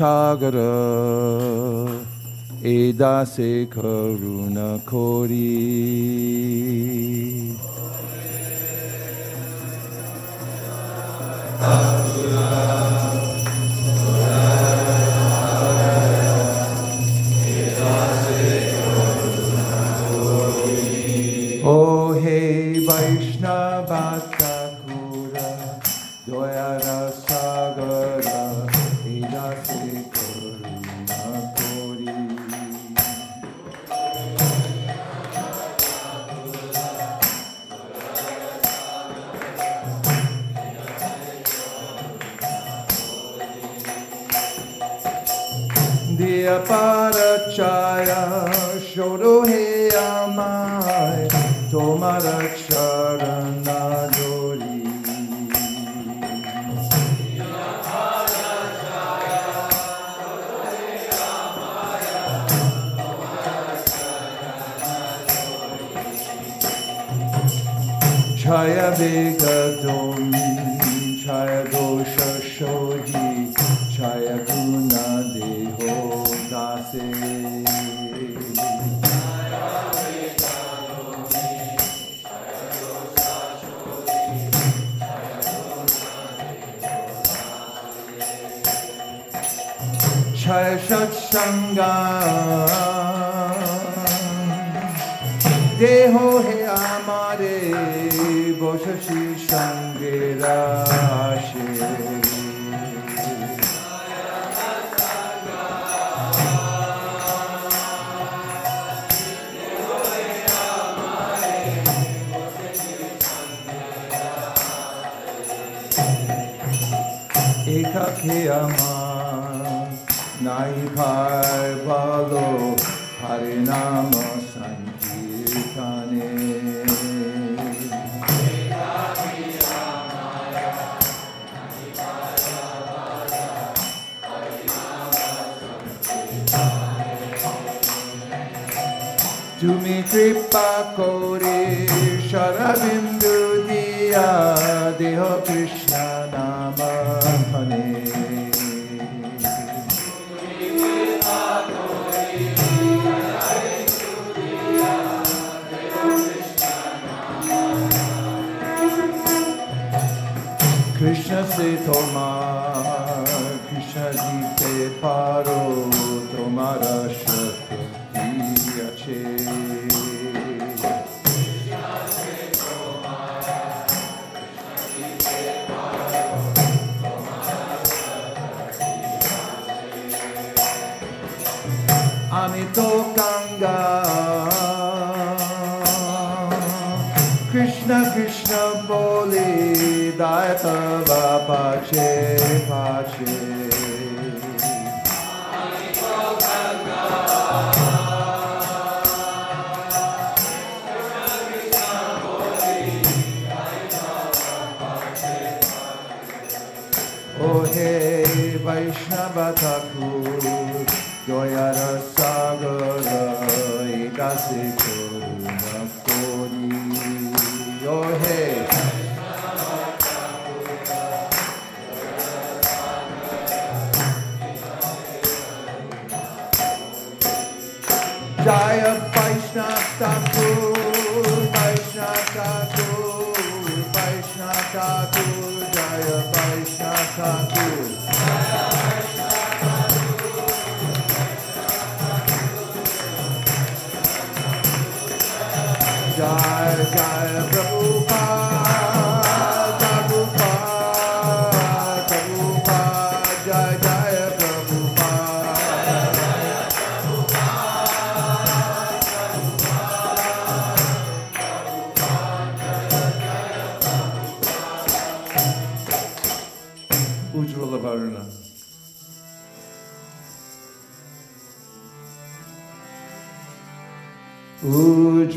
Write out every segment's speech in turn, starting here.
Sagara Edase Karuna Kori Oh shodo he amai tomara charana dori Chaya Vegadom, Shatsanga. দেহ হে আমারে বসছি সঙ্গে রাশে একাকে আমার ভাই ভালো হরে নাম সংকীর্তনে। তুমি কৃপা করে শরবিন্দু দিয়া দেহ Sitt my. pace, pace. Vaishnava Thakur, Doyara जय प्रभु का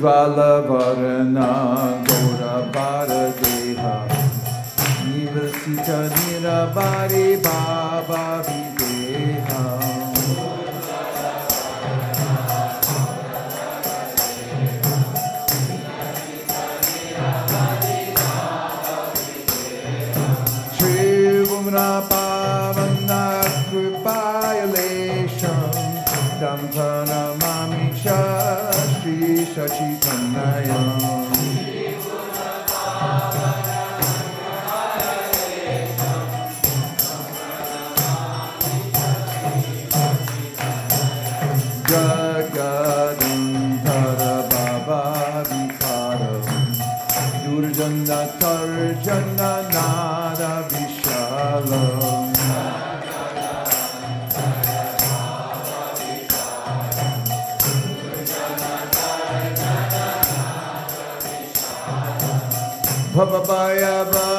Ujvalavarana Gora Bharadeha Nivrasita Niravari Bhavavi Jaya Baba.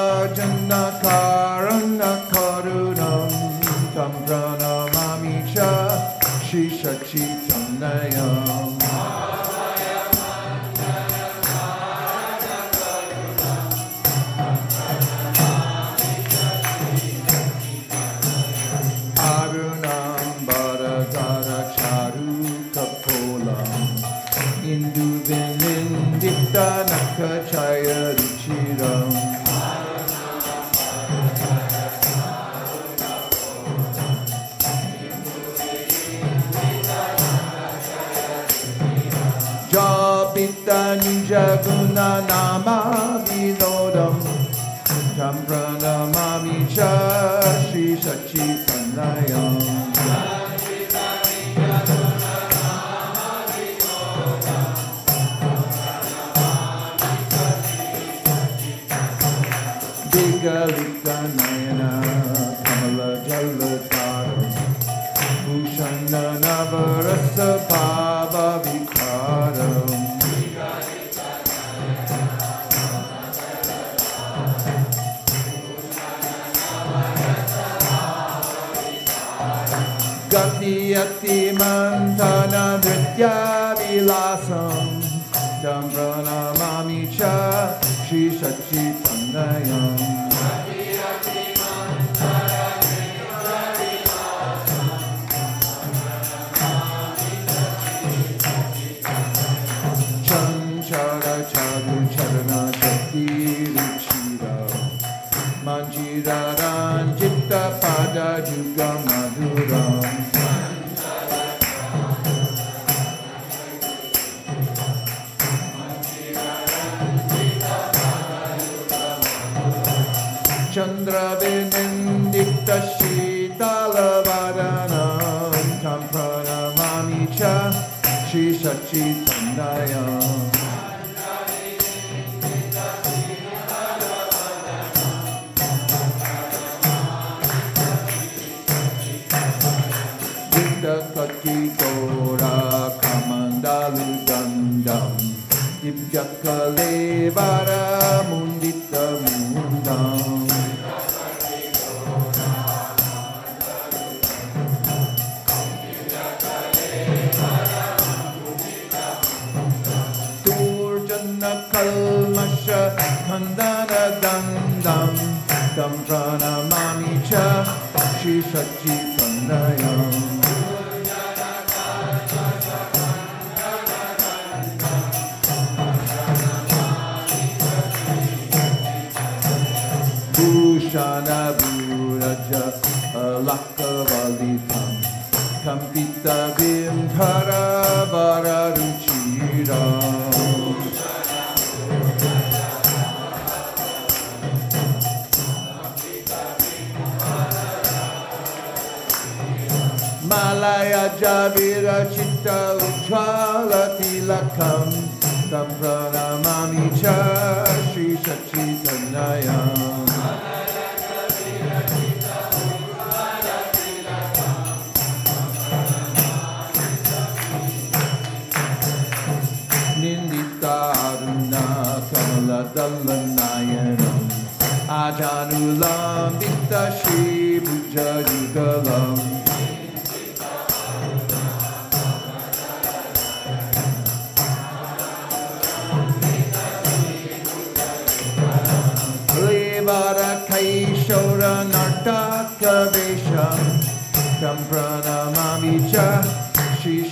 na na dum dum dum dum pranamami cha, Shri Sachi Pranayam. viracitta uchala tilakam tam shri sachitanaya Nindita Aruna Kamala Dallanayanam pranamami cha, Shri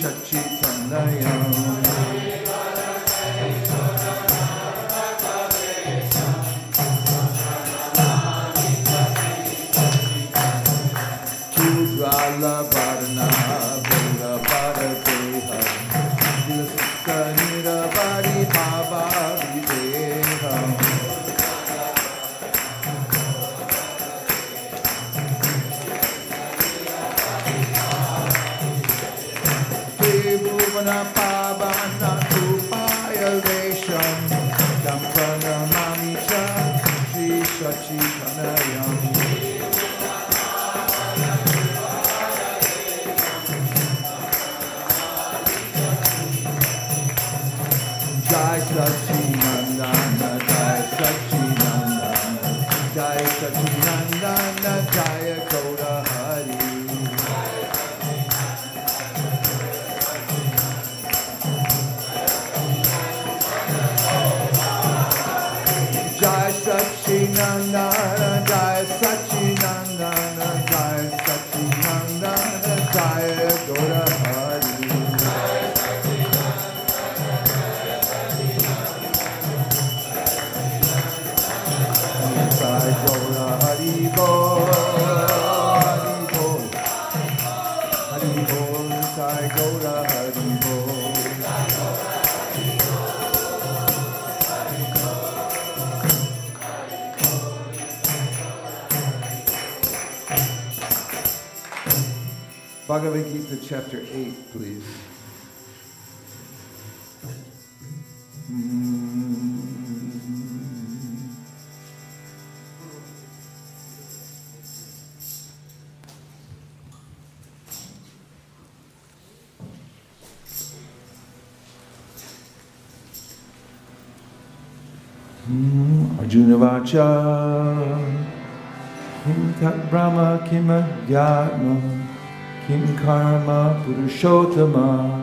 Purushottama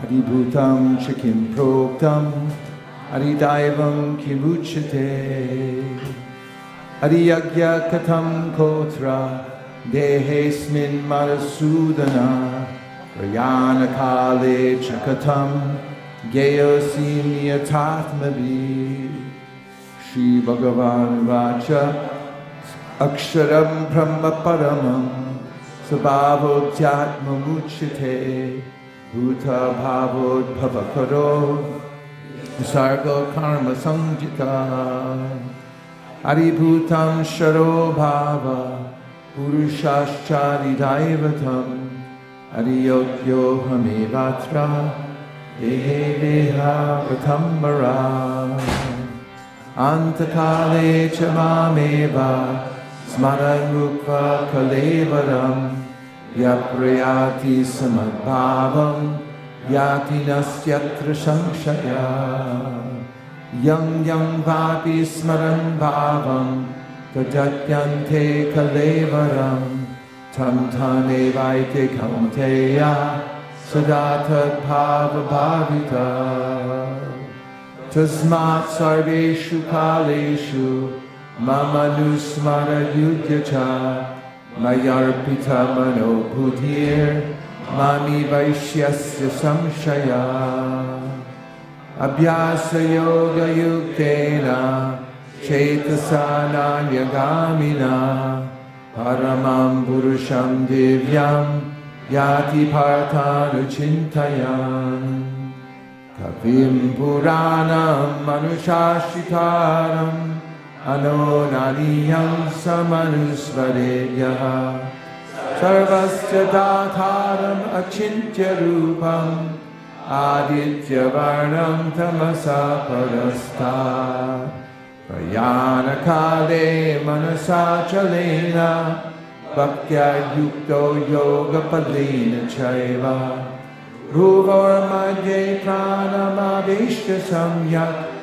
हरिभूतं च किं प्रोक्तं? हरिदैवं किमुच्यते? हरियज्ञ कथं कोत्र देहेऽस्मिन् मरसूदन। प्रयाणकाले च कथं? ज्ञेयसीं यथात्मभिः। श्रीभगवान् वाच। अक्षरं ब्रह्मपरमम् स्वभावोध्यात्ममुच्यते भूता भावोद्भवकरो सर्गकर्मसञ्जिता हरिभूतं शरो भाव पुरुषाश्चारिदैवतं, हरियोग्योऽहमेवात्र, देहे देहा प्रथं वरा अन्तकाले च यप्रयाति समद्भावं, याति नस्यत्र संशया। यं यं वापि स्मरन् भावं प्रजत्यन्ते कलेवरं। थं थमेवायते कौन्तेया सदा तद्भावभाविता तस्मात् सर्वेषु कालेषु मम च मयर्भिथमनोभुधि वैश्यस्य संशया। अभ्यासयोगयुक्तेन चेतसा नान्यगामिना। परमां पुरुषं दिव्यां याति भाथानुचिन्तयामि कविं पुराणं मनुषाश्रितारम् अनो नानीयं समनुस्मरेभ्यः सर्वस्य दातारम् अचिन्त्य रूपम्, आदित्यवर्णं तमसा परस्ता। प्रयाणकाले मनसा चलेन भक्त्या युक्तो योगपदेन चैव। भ्रुवोर्मध्ये प्राणमादिश्य सम्यक्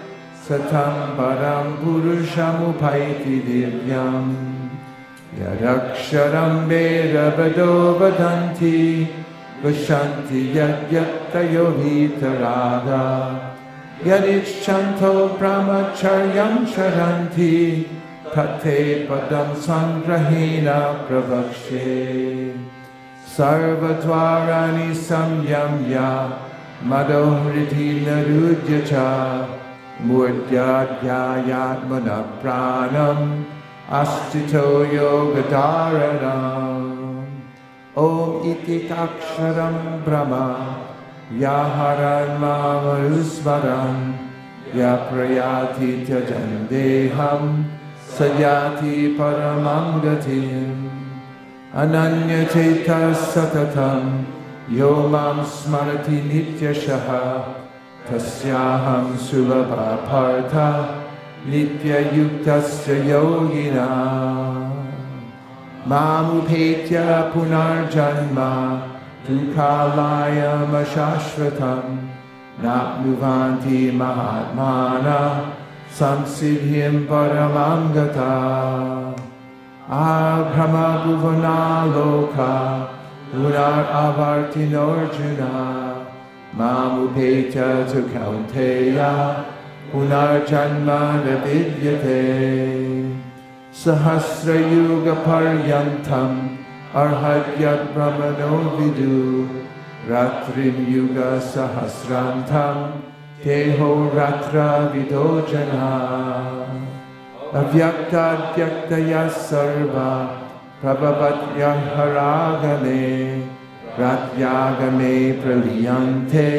सथं परं पुरुषमुभैति दिव्यम् यदक्षरं वेरवदो वदन्ति पश्यन्ति यद्यत्तयो भीतरागा यदिच्छन्तो प्रमक्षर्यं शरन्ति तथे पदं सङ्ग्रहेण प्रवक्ष्ये। सर्वद्वाराणि संयम्य मदो हृदि नरुद्य च मुज्याध्यायात्मनः प्राणम् अस्तिथो योगधारण ओ इति ताक्षरं भ्रम या या प्रयाति त्यजन् देहं। स याति परमाङ्गथीम् अनन्यचेतः सततं यो मां स्मरति नित्यशः। Brahma Yaharan Mamarusvaram Yaprayati Tjajandeham Sayati Paramam Gatim Ananya Cheta Satatam Yo Mam Smarati Nityashaha Tasyaham Sulabha Partha नित्ययुक्तस्य योगिना मामुपेत्य पुनर्जन्म दुःखालयमशाश्वतं नाप्नुवान्ति महात्माना संसिद्धिं परमां गता आभ्रमभुवनालोका पुनरवर्तिनोऽर्जुना मामुपेत्य च कौन्तेया पुनर्जन्म न विद्यते सहस्रयुगपर्यन्तम् अर्हत्यब्रह्मणो विदु रात्रिं युगसहस्रान्तं देहोरात्रविदो जना अव्यक्ताद्यक्तयः सर्वा प्रभवत्यहरागमे रात्यागमे प्रलीयन्ते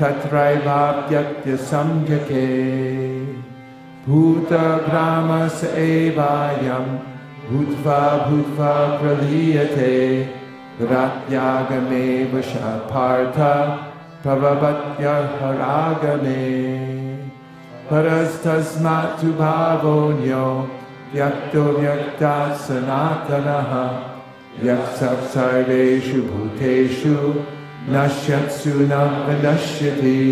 तत्रैवाप्यक्त्यसंज्ञके भूतग्रामस एवायं भूत्वा भूत्वा प्रलीयते रात्यागमे वशापार्थ प्रभवत्यहरागमे परस्तस्मात् भावोऽन्यो व्यक्तो व्यक्तात् सनातनः यः सर्वेषु भूतेषु नश्यत्सु न विनश्यति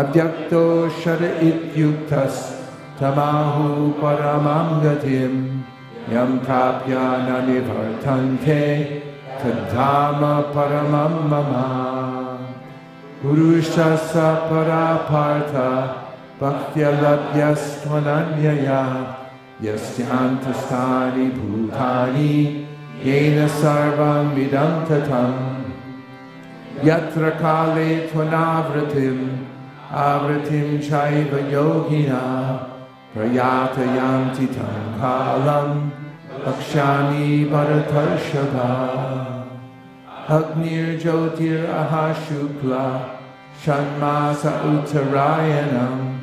अव्यक्तो शर इत्युक्तस्तमाहु परमां गतिं यं प्राप्य न निवर्तन्ते तद्धाम परमं मम। पुरुषस्य परापार्थ भक्त्यलभ्यस्त्वनन्यया यस्यान्तस्थानि भूतानि, येन इदं तथम्। यत्र काले त्वनावृतिम्, आवृतिं चैव योगिना, प्रयातयान्ति तं कालं वक्ष्यामि भरतर्षभा। अग्निर्ज्योतिरः शुक्ला षण्मास उत्तरायणं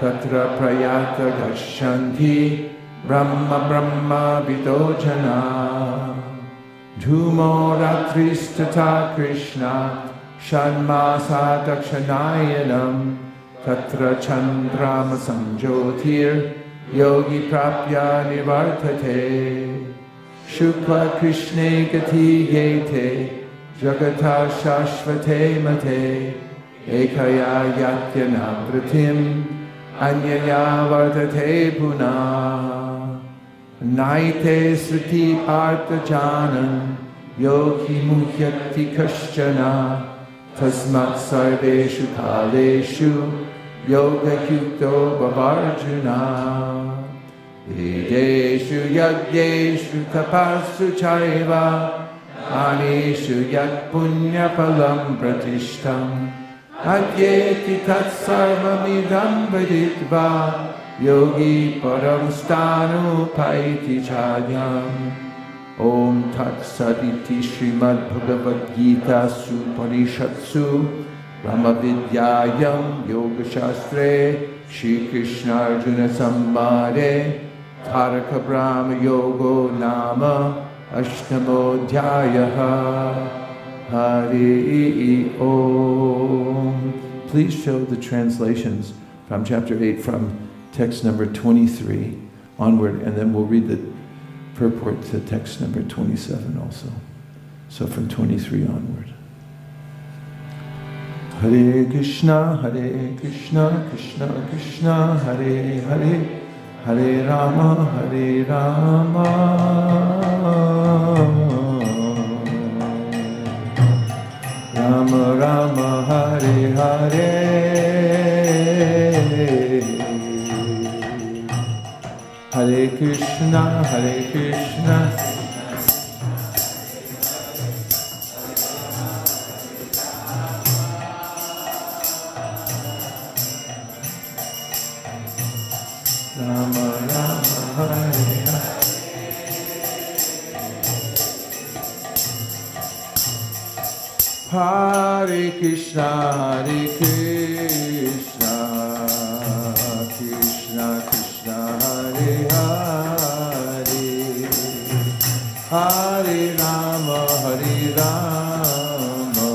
तत्र प्रयात गच्छन्ति ब्रह्म ब्रह्म विदो जना। धूमो रात्रिस्तथा कृष्णा। षण्मासा दक्षिणायनं। तत्र चन्द्रामसञ्ज्योतिर्योगी प्राप्य निवर्तते। शुक्लकृष्णे गतीयेते जगता शाश्वते मते। एकया यात्यनावृतिम्, अन्यया वर्तते पुनः। नायते श्रुति पार्थजानन् योगी मुह्यति कश्चन तस्मात् सर्वेषु कालेषु योगयुक्तो भवार्जुना वेदेषु यज्ञेषु तपस्सु चैव दानेषु यत्पुण्यफलं प्रतिष्ठम् अद्येति तत्सर्वमिदं विदित्वा योगी परं स्थानोपैति चार्यम् ॐ तत्सदिति श्रीमद्भगवद्गीतासु उपनिषत्सु ब्रह्मविद्यायां योगशास्त्रे श्रीकृष्णार्जुनसंवादे तारकब्राह्मयोगो नाम अष्टमोऽध्यायः Hari Om. Please show the translations from chapter 8 from text number 23 onward, and then we'll read the purport to text number 27 also. So from 23 onward. Hare Krishna, Hare Krishna, Krishna Krishna, Hare Hare, Hare Rama, Hare Rama. Rama Rama Hare Hare Hare Krishna Hare Krishna. Hare Hare. Hare Krishna, Hare Krishna, Krishna Krishna, Hare Rama, Hare Rama,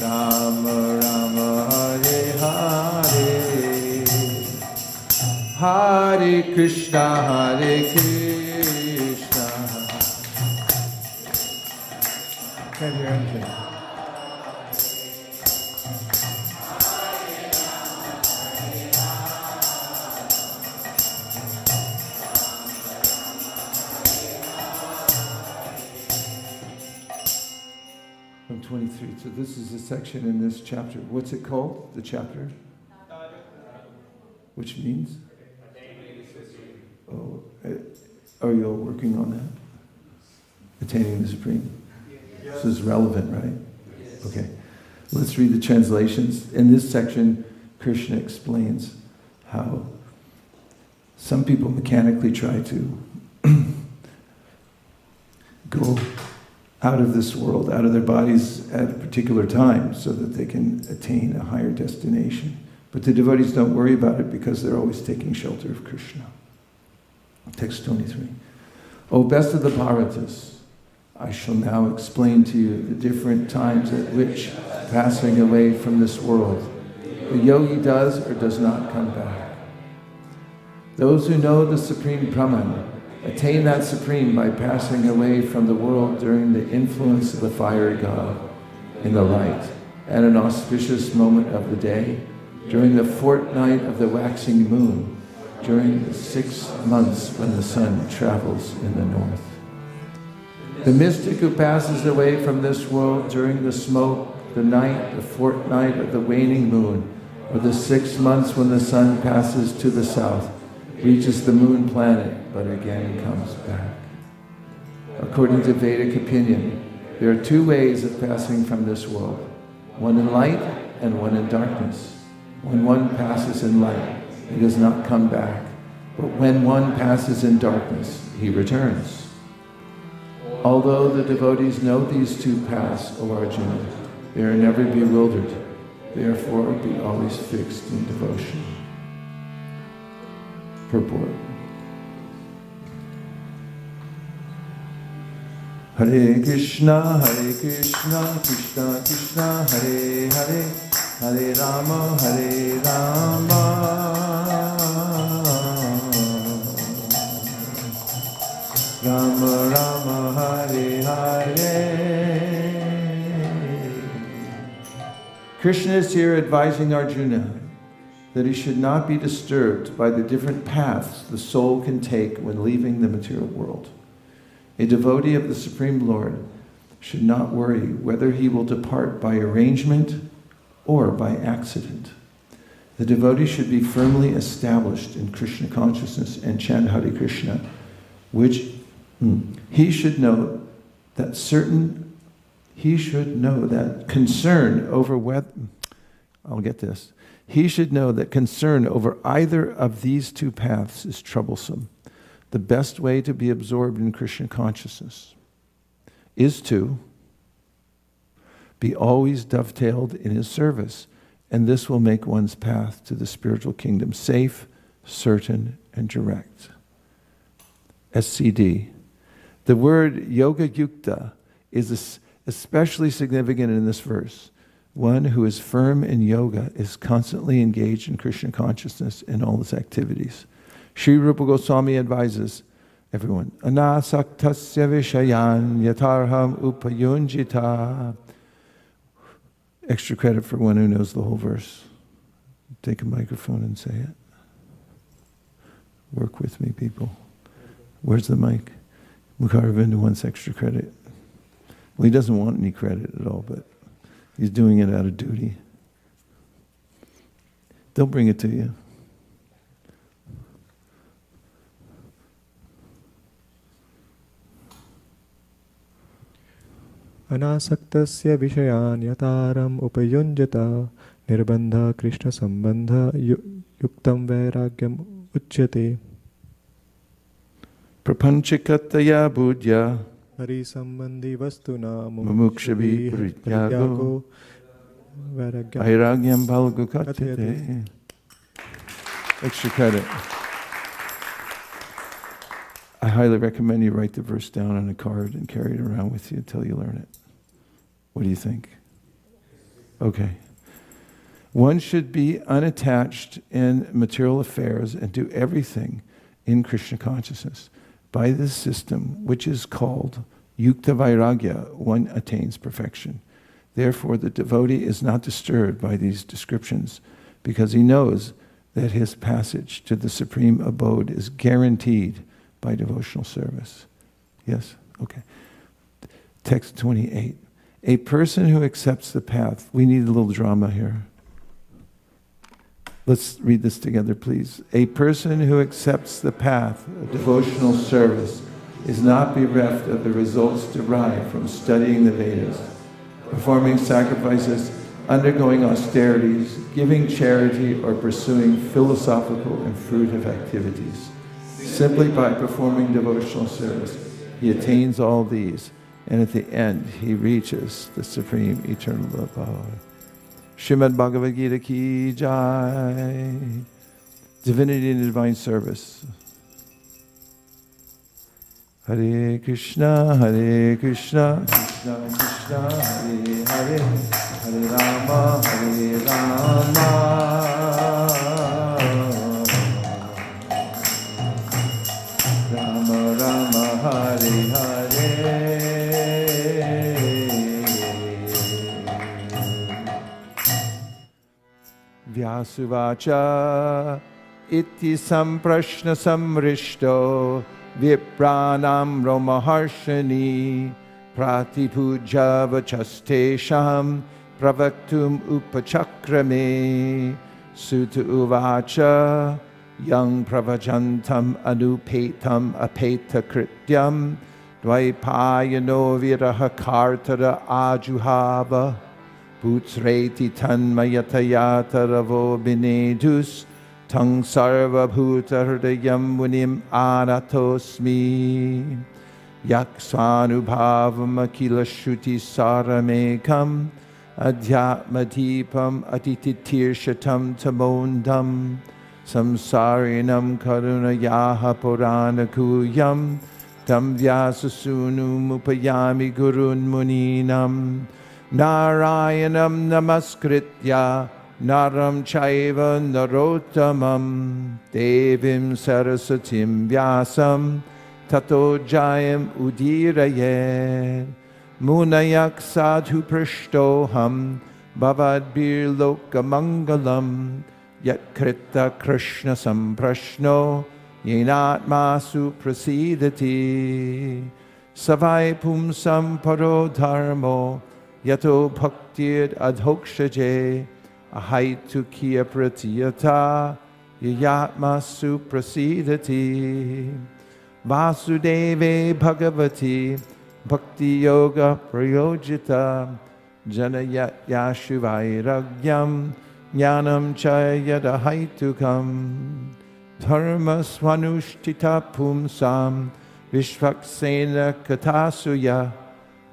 Rama Rama, Hare Hare. Hare Krishna, Hare Krishna. Can't hear So this is a section in this chapter. What's it called? The chapter? Which means? Oh, uh, are you all working on that? Attaining the Supreme? This is relevant, right? Okay. Let's read the translations. In this section, Krishna explains how some people mechanically try to go out of this world, out of their bodies at a particular time so that they can attain a higher destination. But the devotees don't worry about it because they're always taking shelter of Krishna. Text 23. O best of the Bharatas, I shall now explain to you the different times at which passing away from this world the yogi does or does not come back. Those who know the Supreme Brahman attain that Supreme by passing away from the world during the influence of the fiery God in the light at an auspicious moment of the day, during the fortnight of the waxing moon, during the six months when the sun travels in the north. The mystic who passes away from this world during the smoke, the night, the fortnight of the waning moon, or the six months when the sun passes to the south, reaches the moon planet, but again comes back. According to Vedic opinion, there are two ways of passing from this world one in light and one in darkness. When one passes in light, he does not come back, but when one passes in darkness, he returns. Although the devotees know these two paths, O Arjuna, they are never bewildered. Therefore, be always fixed in devotion. Purport. Hare Krishna, Hare Krishna, Krishna Krishna, Hare Hare, Hare Rama, Hare Rama. Rama Rama, Hare Hare. Krishna is here advising Arjuna that he should not be disturbed by the different paths the soul can take when leaving the material world. A devotee of the Supreme Lord should not worry whether he will depart by arrangement or by accident. The devotee should be firmly established in Krishna consciousness and chant Hare Krishna, which mm, he should know that certain, he should know that concern over whether, I'll get this, he should know that concern over either of these two paths is troublesome the best way to be absorbed in Krishna consciousness is to be always dovetailed in his service. And this will make one's path to the spiritual kingdom safe, certain, and direct. SCD. The word yoga yukta is especially significant in this verse. One who is firm in yoga is constantly engaged in Krishna consciousness in all its activities. Sri Rupa Goswami advises everyone, Anasaktasya vishayan yatarham upayunjita. Extra credit for one who knows the whole verse. Take a microphone and say it. Work with me, people. Where's the mic? Mukharavinda wants extra credit. Well, he doesn't want any credit at all, but he's doing it out of duty. They'll bring it to you. अनासक्तस्य विषयान् यतारम् उपयुञ्जत निर्बन्ध कृष्णसम्बन्ध युक्तं वैराग्यम् उच्यते प्रपञ्चकतया बुद्ध्या હરિસંબંધી વસ્તુના મુમુક્ષભી પરિત્યાગો વૈરાગ્યમ Extra credit. I highly recommend you write the verse down on a card and carry it around with you until you learn it. What do you think? Okay. One should be unattached in material affairs and do everything in Krishna consciousness. By this system, which is called Yukta Vairagya, one attains perfection. Therefore, the devotee is not disturbed by these descriptions because he knows that his passage to the supreme abode is guaranteed by devotional service. Yes? Okay. Text 28. A person who accepts the path, we need a little drama here. Let's read this together, please. A person who accepts the path of devotional service is not bereft of the results derived from studying the Vedas, performing sacrifices, undergoing austerities, giving charity, or pursuing philosophical and fruitive activities. Simply by performing devotional service, he attains all these, and at the end, he reaches the supreme eternal abode. Shrimad Bhagavad Gita ki jai. Divinity and Divine Service. Hare Krishna, Hare Krishna, Krishna Krishna, Hare Hare, Hare Rama, Hare Rama. Vyasuvacha iti samprashna samrishto vipranam romaharshani pratipuja vachastesham pravaktum upachakrame sutta uvacha yang pravajantam anupetam apeta krityam dvaipayano viraha kartara ajuhava putreti tanmayatayata binedus tang sarva bhuta hridayam munim anatosmi yaksvanubhavam akila shruti saramekam adhyatmadipam atititirshatam tamondam samsarinam karunayaha puranakuyam tam vyasasunu gurun muninam नारायणं नमस्कृत्य नरं चैव नरोत्तमं देवीं सरस्वतीं व्यासं ततो जायम् उदीरये। मुनयक् साधुपृष्टोऽहं भवद्भिर्लोकमङ्गलं। यत्कृतकृष्णसम्प्रश्नो येनात्मासु प्रसीदति। सवाय पुंसं परो धर्मो यथो भक्तिर अधोक्षजे अहाय तु किय प्रतियता यात्मा सुप्रसीदति। भगवती भक्ति योग प्रयोजित जनयाशुवैरग्यम ज्ञानम च यदहैतुकम्। धर्मस्वनुष्ठित पुंसाम् Vishwaksen कथासुया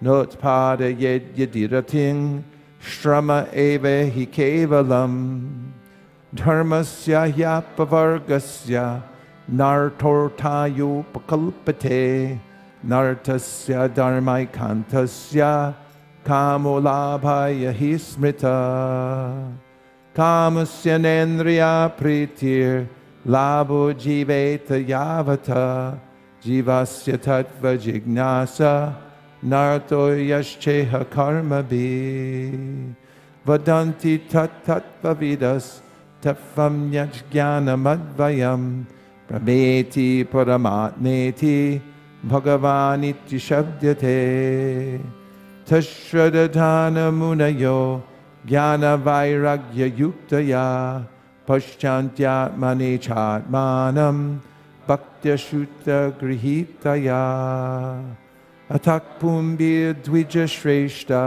notpada yed yadira ting, shrama eva hi kevalam dharmasya yapavargasya nartortayupakalpate nartasya dharmaikantasya kamulabhaya hi smrita kamasya nendriya pritir, प्रीतिर् jiveta yavata, jivasya जीवस्य jignasa, narto yasceha karma bi vadanti tat tat tattvavidas tattvam yajnanam advayam prabeti paramatneti bhagavani tishabdyate tashradhana munayo jnana ज्ञान वैराग्य युक्तया chatmanam चात्मानं shuta grihitaya अथक् पुम्भिर्द्विजश्रेष्ठा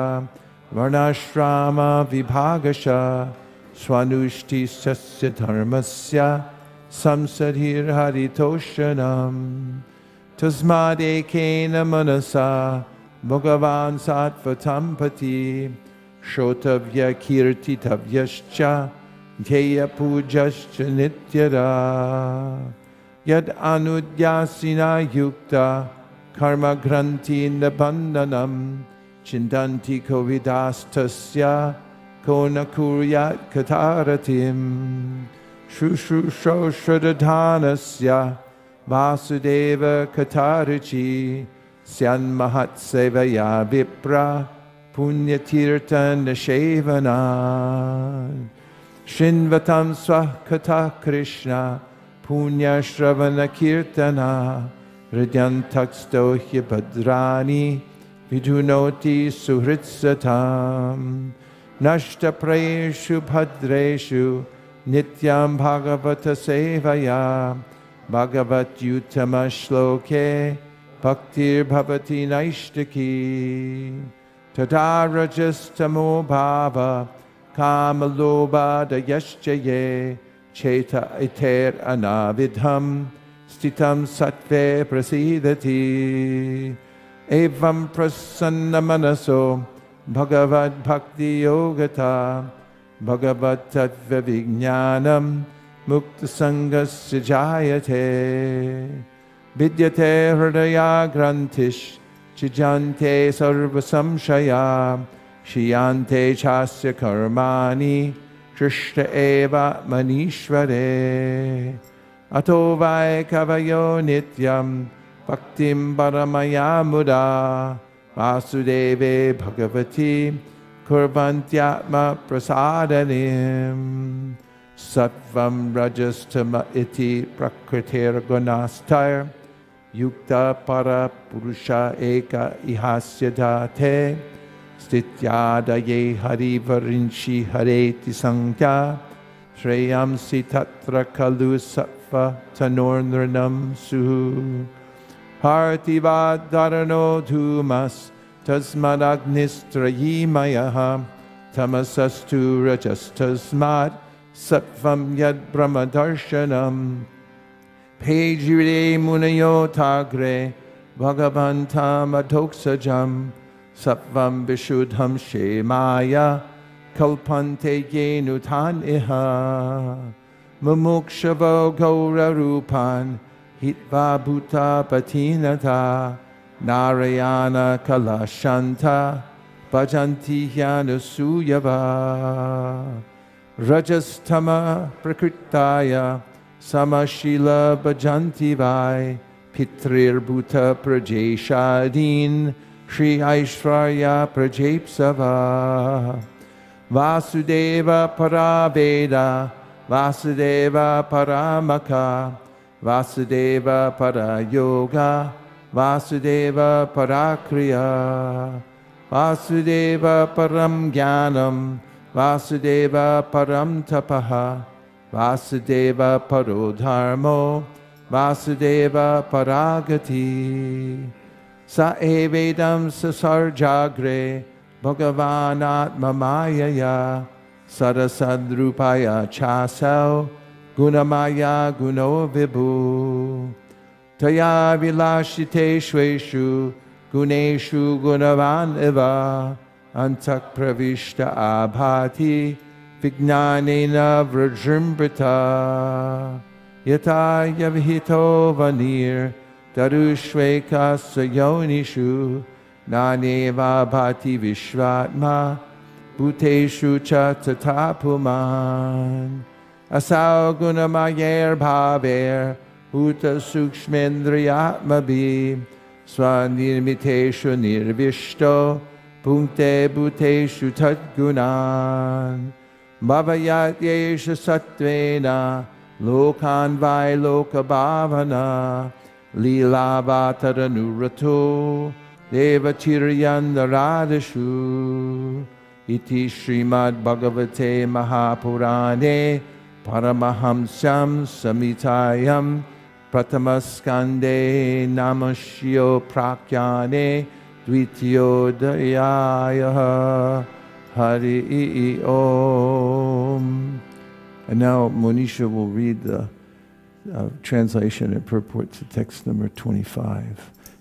वर्णाश्रमाविभागशानुष्ठिस्तस्य धर्मस्य संसरिर्हरितोशनं तस्मादेकेन मनसा भगवान् सात्वतां प्रथि श्रोतव्यकीर्तितव्यश्च ध्येयपूजश्च नित्यरा यद् अनुद्यासिना युक्ता karma granti nibandanam chindanti kovidastasya kona kuryat kataratim shushrusho shradadanasya vasudeva katarichi syan mahatsevaya vipra punyatirta nashevana shinvatam swah katha krishna punya shravana kirtana हृदयन्थक्स्तो ह्यभद्राणि विधुनोति सुहृत्सतां नष्टप्रयेषु भद्रेषु नित्यां भागवतसेवया भगवत्युत्तमश्लोके भक्तिर्भवति नैष्टिकी तथा रजस्तमो भाव कामलोबादयश्च ये चेत इथेरनाविधम् स्थितं सत्त्वे प्रसीदति। एवं प्रसन्नमनसो भगवद्भक्तियोगता भगवत्तत्त्वविज्ञानं मुक्तसङ्गस्य जायते। विद्यते हृदया ग्रन्थिश्चिजान्ते सर्वसंशया, श्रियान्ते चास्य कर्माणि कृष्ण एव मनीश्वरे। अथो वाय कवयो नित्यं भक्तिं परमया मुदा वासुदेवे भगवती, कुर्वन्त्यात्मप्रसादनीम्। सत्त्वं रजस्तम इति प्रकृतिर्गुणास्थैर् युक्तपरपुरुष एक इहास्य धाथे स्थित्यादये हरिवरिंषि हरेति संज्ञा। श्रेयांसि तत्र खलु स Sarva Tanornranam Suhu Hartiva Dharano Dhumas Tu Rajas Tasmad Satvam Yad Brahma Darshanam Pejire Munayo Tagre Bhagavantam Adoksajam Satvam Vishudham Shemaya Kalpante Yenutan Iha mumukshavo gaura rupan hitva bhuta patinata narayana kalashanta bhajanti hyanusuyava rajastama prakritaya samashila bhajanti vai pitrir bhuta prajeshadin shri aishwarya prajepsava vasudeva paraveda vasudeva paramaka Vasudeva para yoga, Vasudeva para kriya, Vasudeva param jnanam, Vasudeva param tapaha, Vasudeva paro dharmo, Vasudeva paragati. Sa evedam sasarjagre, Bhagavan atmamayaya, सरसदृपाया चासौ गुणमाया गुणौ विभू तया विलाषितेष्वेषु गुणेषु गुणवान् वा अंसप्रविष्ट आभाति विज्ञानेन वृजृम्भृता यथा यविहितो वनीरुष्वेका स्व यौनिषु नानेवा भाति विश्वात्मा Bhuteshu Cha Tatapuman asau gunamayer bhaver uta sukshmendriyatmabi. Swanirmiteshu nirvishto punkte bhuteshu tadgunan. Bhavayat yesha satvena lokan vai loka bhavana. Lilavataranurato devachiryandaradashu. iti srimad bhagavate mahapurane Paramahamsam Samitayam Pratamaskande Namashyo Prakyane Dvitiyodayaya Hari Om. And now Monisha will read the uh, translation and purport to text number 25.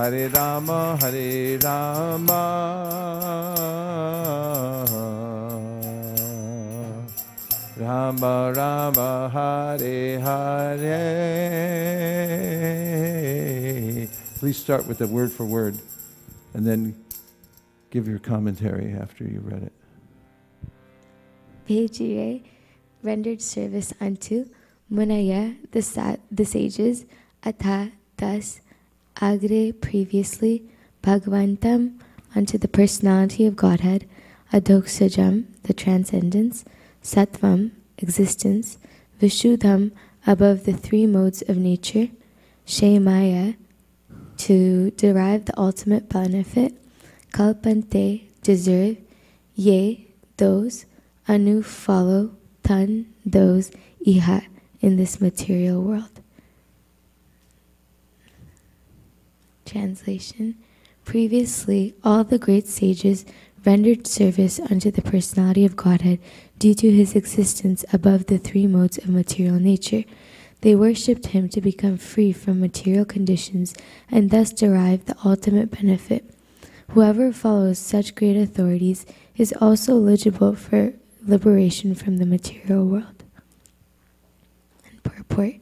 Hare Rama, Hare Rama. Rama Rama Hare Hare. Please start with the word for word and then give your commentary after you read it. Pejire rendered service unto Munaya, the, sa- the sages, Atha, thus, Agre, previously, Bhagavantam, unto the personality of Godhead, Adoksajam, the transcendence, Sattvam, existence, Vishuddham, above the three modes of nature, Shemaya, to derive the ultimate benefit, Kalpante, deserve, Ye, those, Anu, follow, Tan, those, Iha, in this material world. Translation Previously, all the great sages rendered service unto the personality of Godhead due to his existence above the three modes of material nature. They worshipped him to become free from material conditions and thus derive the ultimate benefit. Whoever follows such great authorities is also eligible for liberation from the material world. And purport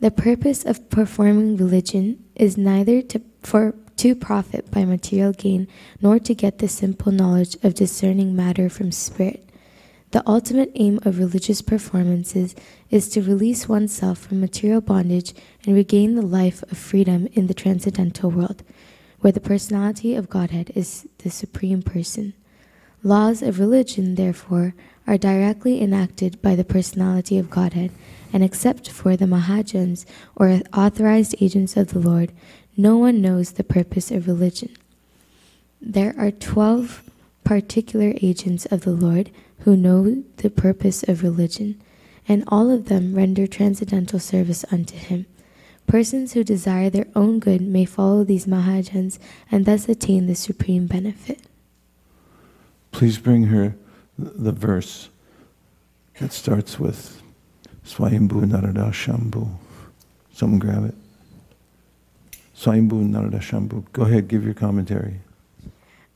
The purpose of performing religion is neither to, for, to profit by material gain nor to get the simple knowledge of discerning matter from spirit. The ultimate aim of religious performances is to release oneself from material bondage and regain the life of freedom in the transcendental world, where the personality of Godhead is the supreme person. Laws of religion, therefore, are directly enacted by the personality of Godhead, and except for the Mahajans or authorized agents of the Lord, no one knows the purpose of religion. There are twelve particular agents of the Lord who know the purpose of religion, and all of them render transcendental service unto him. Persons who desire their own good may follow these Mahajans and thus attain the supreme benefit. Please bring her the verse that starts with Swayambhu Narada Shambhu. Someone grab it. Swayambhu Narada Shambhu. Go ahead, give your commentary.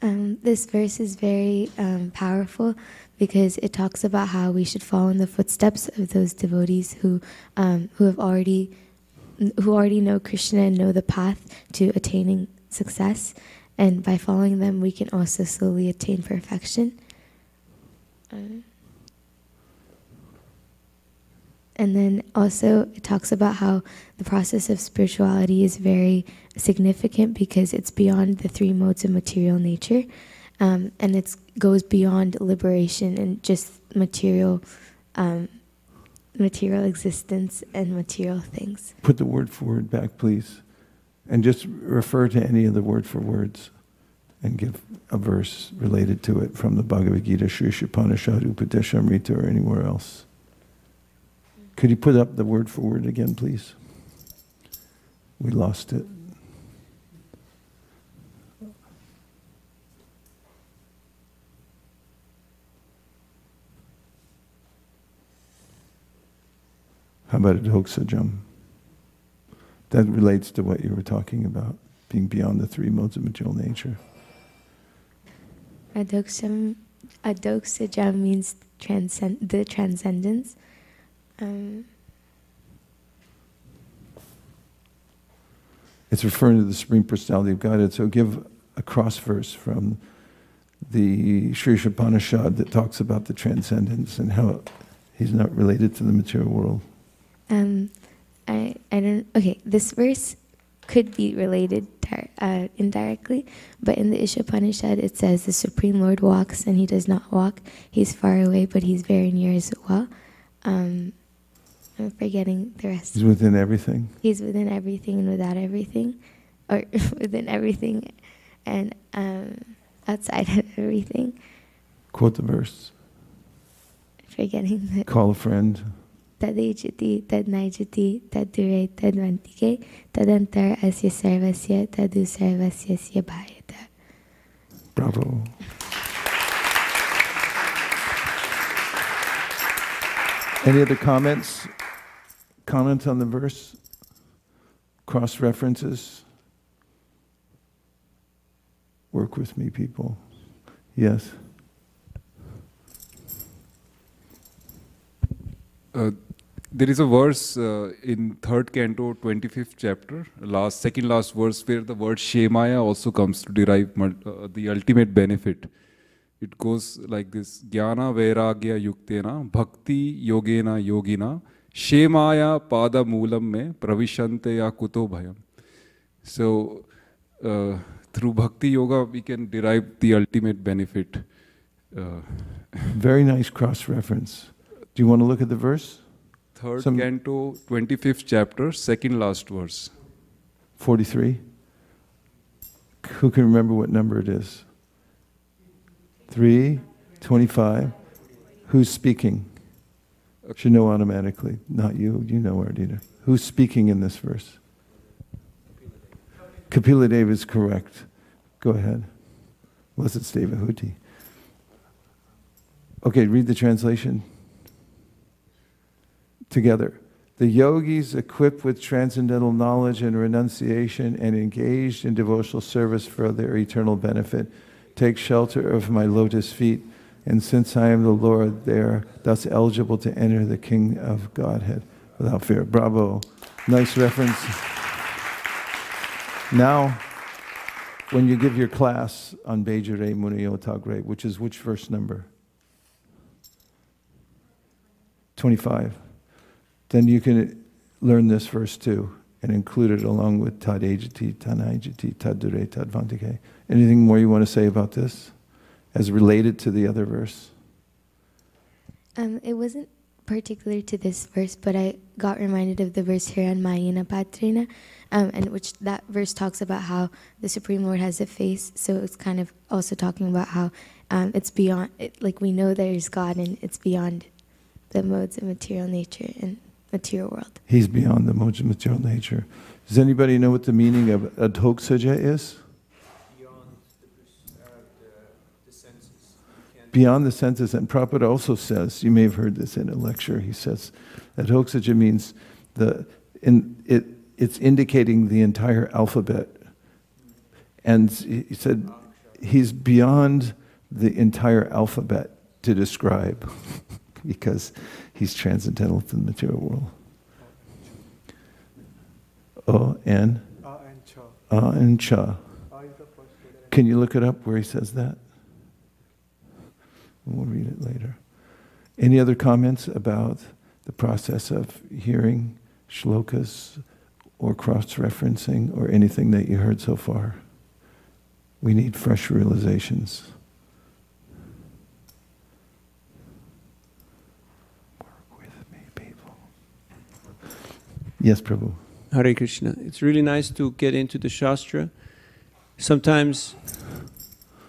Um, this verse is very um, powerful because it talks about how we should follow in the footsteps of those devotees who um, who have already who already know Krishna and know the path to attaining success, and by following them, we can also slowly attain perfection. And then also it talks about how the process of spirituality is very significant because it's beyond the three modes of material nature, um, and it goes beyond liberation and just material, um, material existence and material things. Put the word for word back, please. And just refer to any of the word for words and give a verse related to it from the Bhagavad Gita, Sri Ishopanishad, Upadeshamrita, or anywhere else. Could you put up the word for word again, please? We lost it. How about Adhoksajam? That relates to what you were talking about, being beyond the three modes of material nature. Adoksam, adoksajam means transcend, the transcendence. Um, It's referring to the Supreme Personality of Godhead. So give a cross verse from the Sri Ishopanishad that talks about the transcendence and how he's not related to the material world. um, I, I don't. Okay, this verse could be related uh, indirectly, but in the Ishopanishad it says the Supreme Lord walks and he does not walk. He's far away, but he's very near as well. Um, I'm forgetting the rest. He's within everything. He's within everything and without everything, or within everything and um, outside of everything. Quote the verse. Forgetting the Call a friend. तदैजति तद्नैजति तद्दुरे तद्वन्तिके तदन्तर अस्य सर्वस्य तदु सर्वस्य भायत Bravo. Any other comments? Comments on the verse? Cross references? Work with me, people. Yes. Uh, there is a verse uh, in third canto, 25th chapter, last second last verse, where the word Shemaya also comes to derive uh, the ultimate benefit. It goes like this: Jnana Vairagya Yuktena Bhakti Yogena Yogina Shemaya Pada Moolam Me Pravishante Ya Kuto Bhayam. So, uh, through Bhakti Yoga, we can derive the ultimate benefit. Uh, Very nice cross reference. Do you want to look at the verse? Third Some- canto, 25th chapter, second last verse. 43? Who can remember what number it is? 3, 25. Who's speaking? Should know automatically. Not you. You know Ardita. Who's speaking in this verse? Kapila Deva is correct. Go ahead. Unless it's Devahuti. Okay, read the translation together. The yogis equipped with transcendental knowledge and renunciation and engaged in devotional service for their eternal benefit take shelter of my lotus feet. And since I am the Lord, they are thus eligible to enter the King of Godhead without fear. Bravo. Nice reference. Now, when you give your class on Bejare Muniyotagre, which is which verse number? 25 then you can learn this verse too and include it along with tadejati, tanajati, tadure, tadvantike. Anything more you want to say about this as related to the other verse? Um, it wasn't particular to this verse, but I got reminded of the verse here on Mayina Patrina, um, and which that verse talks about how the Supreme Lord has a face. So it's kind of also talking about how um, it's beyond, it, like we know there's God and it's beyond the modes of material nature and material world. He's beyond the modes material nature. Does anybody know what the meaning of adhoksaja is? beyond the, uh, the, the senses. Beyond the senses. And Prabhupada also says, you may have heard this in a lecture, he says, adhoksaja means the, in, it, it's indicating the entire alphabet. And he said, he's beyond the entire alphabet to describe because he's transcendental to the material world. O N A and cha. Cha. Can you look it up where he says that? We'll read it later. Any other comments about the process of hearing shlokas or cross referencing or anything that you heard so far? We need fresh realizations. Work with me, people. Yes, Prabhu. Hare Krishna. It's really nice to get into the Shastra. Sometimes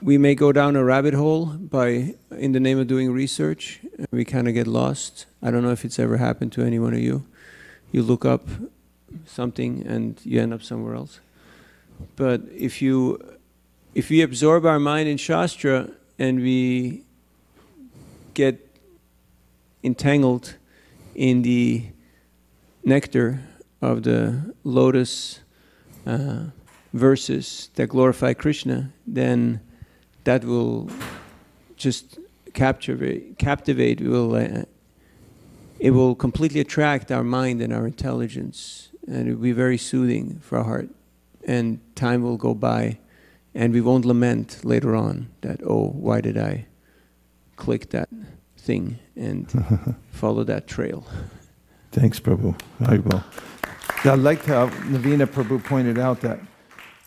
we may go down a rabbit hole by, in the name of doing research, we kind of get lost. I don't know if it's ever happened to any one of you. You look up something and you end up somewhere else. But if you, if we absorb our mind in Shastra and we get entangled in the nectar of the lotus uh, verses that glorify Krishna, then that will just captivate. Captivate will. Uh, it will completely attract our mind and our intelligence, and it will be very soothing for our heart. And time will go by, and we won't lament later on that oh, why did I click that thing and follow that trail? Thanks, Prabhu. Very well. I liked how Navina Prabhu pointed out that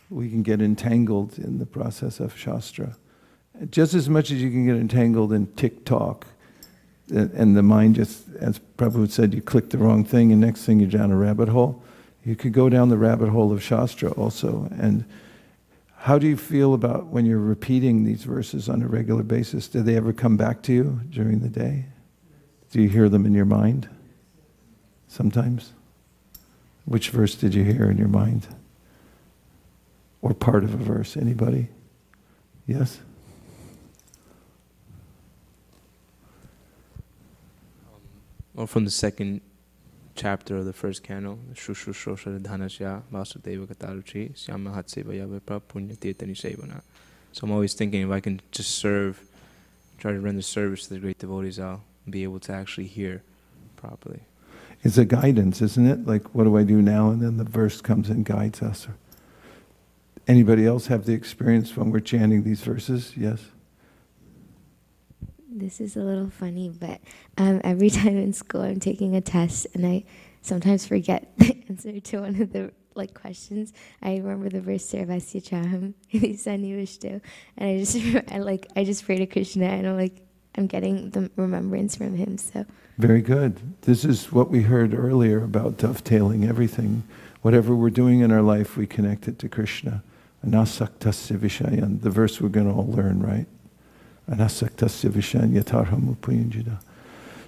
we can get entangled in the process of Shastra. Just as much as you can get entangled in TikTok, and the mind just, as Prabhu said, you click the wrong thing, and next thing you're down a rabbit hole. You could go down the rabbit hole of Shastra also. And how do you feel about when you're repeating these verses on a regular basis? Do they ever come back to you during the day? Do you hear them in your mind? Sometimes? Which verse did you hear in your mind? Or part of a verse? Anybody? Yes? Um, or from the second chapter of the first canto, Shushushosha Dhanasya Vasudeva Kataruchi Syama Hatsevaya Vipa Punya Tirtani Sevana. So I'm always thinking if I can just serve, try to render service to the great devotees, I'll be able to actually hear properly. It's a guidance, isn't it? Like, what do I do now? And then the verse comes and guides us. Anybody else have the experience when we're chanting these verses? Yes? This is a little funny, but um, every time in school I'm taking a test and I sometimes forget the answer to one of the like questions. I remember the verse Sarvasya Chaham Vishnu, and I just I like I just pray to Krishna and I'm like I'm getting the remembrance from him. So very good. This is what we heard earlier about dovetailing everything. Whatever we're doing in our life, we connect it to Krishna. Anasaktasya vishayan, the verse we're going to all learn, right? Anasaktasya vishayan yatarham upayunjida.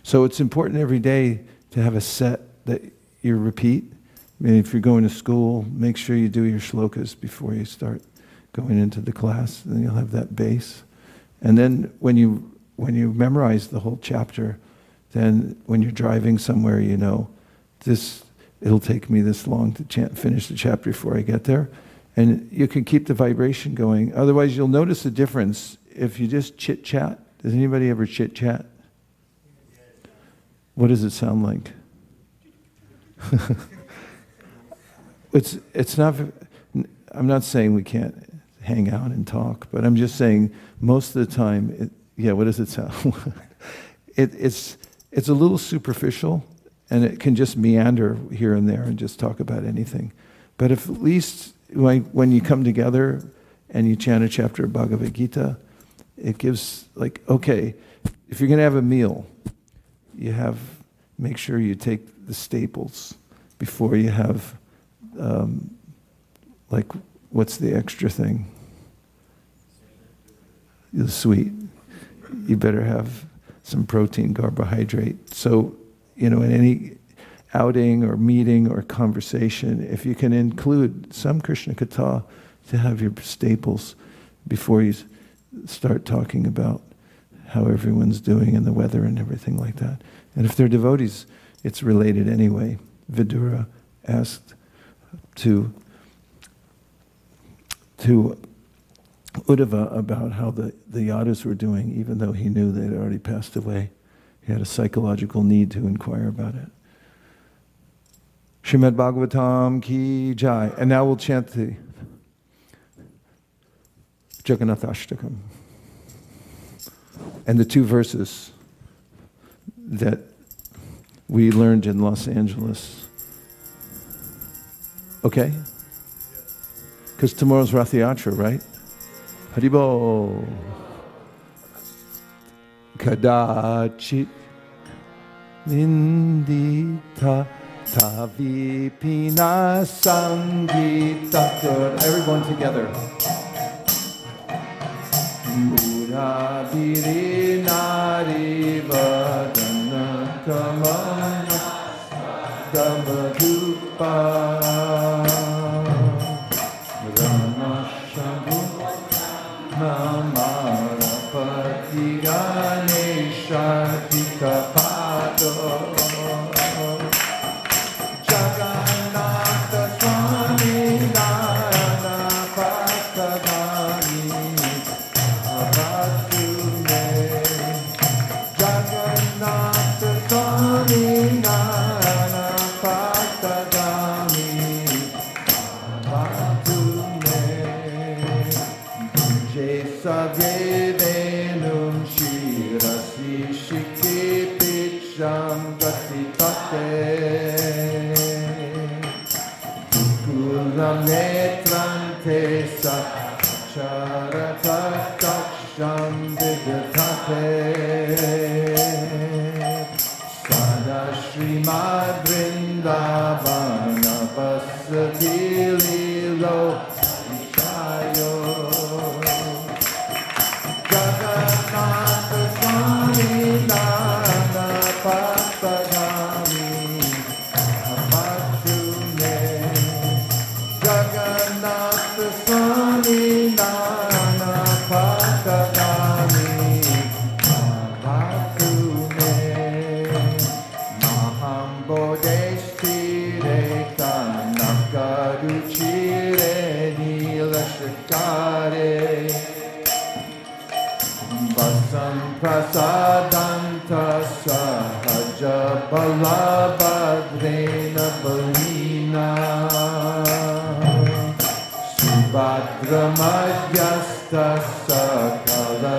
So it's important every day to have a set that you repeat. I mean, if you're going to school, make sure you do your shlokas before you start going into the class. Then you'll have that base. And then when you when you memorize the whole chapter, then when you're driving somewhere, you know, this it'll take me this long to finish the chapter before I get there. And you can keep the vibration going. Otherwise, you'll notice a difference if you just chit chat. Does anybody ever chit chat? What does it sound like? it's, it's not, I'm not saying we can't hang out and talk, but I'm just saying most of the time, it, yeah, what does it sound? it, it's, it's a little superficial and it can just meander here and there and just talk about anything. But if at least when you come together and you chant a chapter of Bhagavad Gita, it gives like, okay, if you're going to have a meal, you have, make sure you take the staples before you have, um, like, what's the extra thing? The sweet. You better have some protein, carbohydrate. So, you know, in any outing or meeting or conversation, if you can include some Krishna Katha to have your staples before you start talking about how everyone's doing and the weather and everything like that. And if they're devotees, it's related anyway. Vidura asked to to Uddhava about how the, the Yadus were doing, even though he knew they'd already passed away. He had a psychological need to inquire about it. Shrimad Bhagavatam ki jai. And now we'll chant the Jagannath Ashtakam. And the two verses that we learned in Los Angeles. Okay? Because tomorrow's Rath Yatra, right? Haribol. Kadachit Nindita Tavipina Sangita. Good. Everyone together. Murabiri Nari Vadana Kamana Gamadupa Mamara Pati Ganesha Tika Vidatate Balabhadrena Balina Subhadramadhyasta Sakala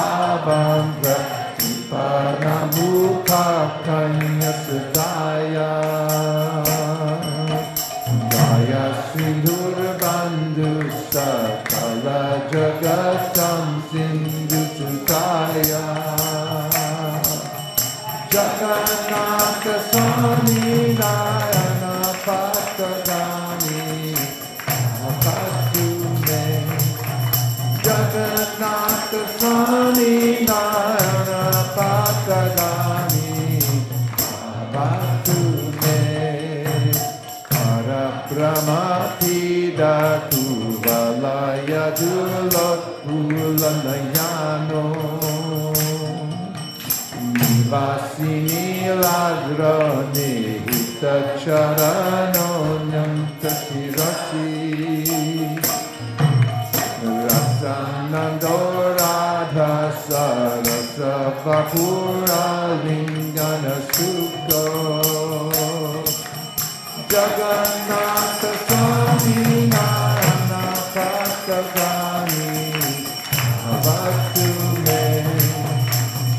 Gita Charita Jagannatha Swami Nana Paskadami Avatume Jagannatha Swami Nana Paskadami Avatume Rataruto Gakshanpa Nilita Bureva Patalai Stuti Pradurbhavam Pranamukha Kanya Sadaya Daya Sindhur Bandhu Sakala Jagatam Sindhu Sutaya Jagannatha Swami Nyanta Shirasi Rasanando बहुरालिङ्गनशुको लिञ्जन सुक जगन्नाथ स्वामी पाकगामि मे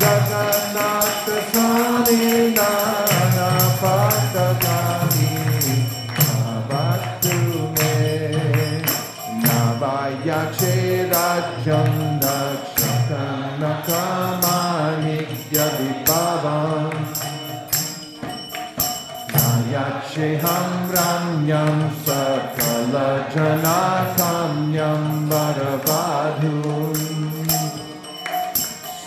जगन्नाथ स्वामिना पाकगानी भवतु मे नवा राज्यं रक्षेहं रम्यं सकलजनाकाम्यं वरबाधून्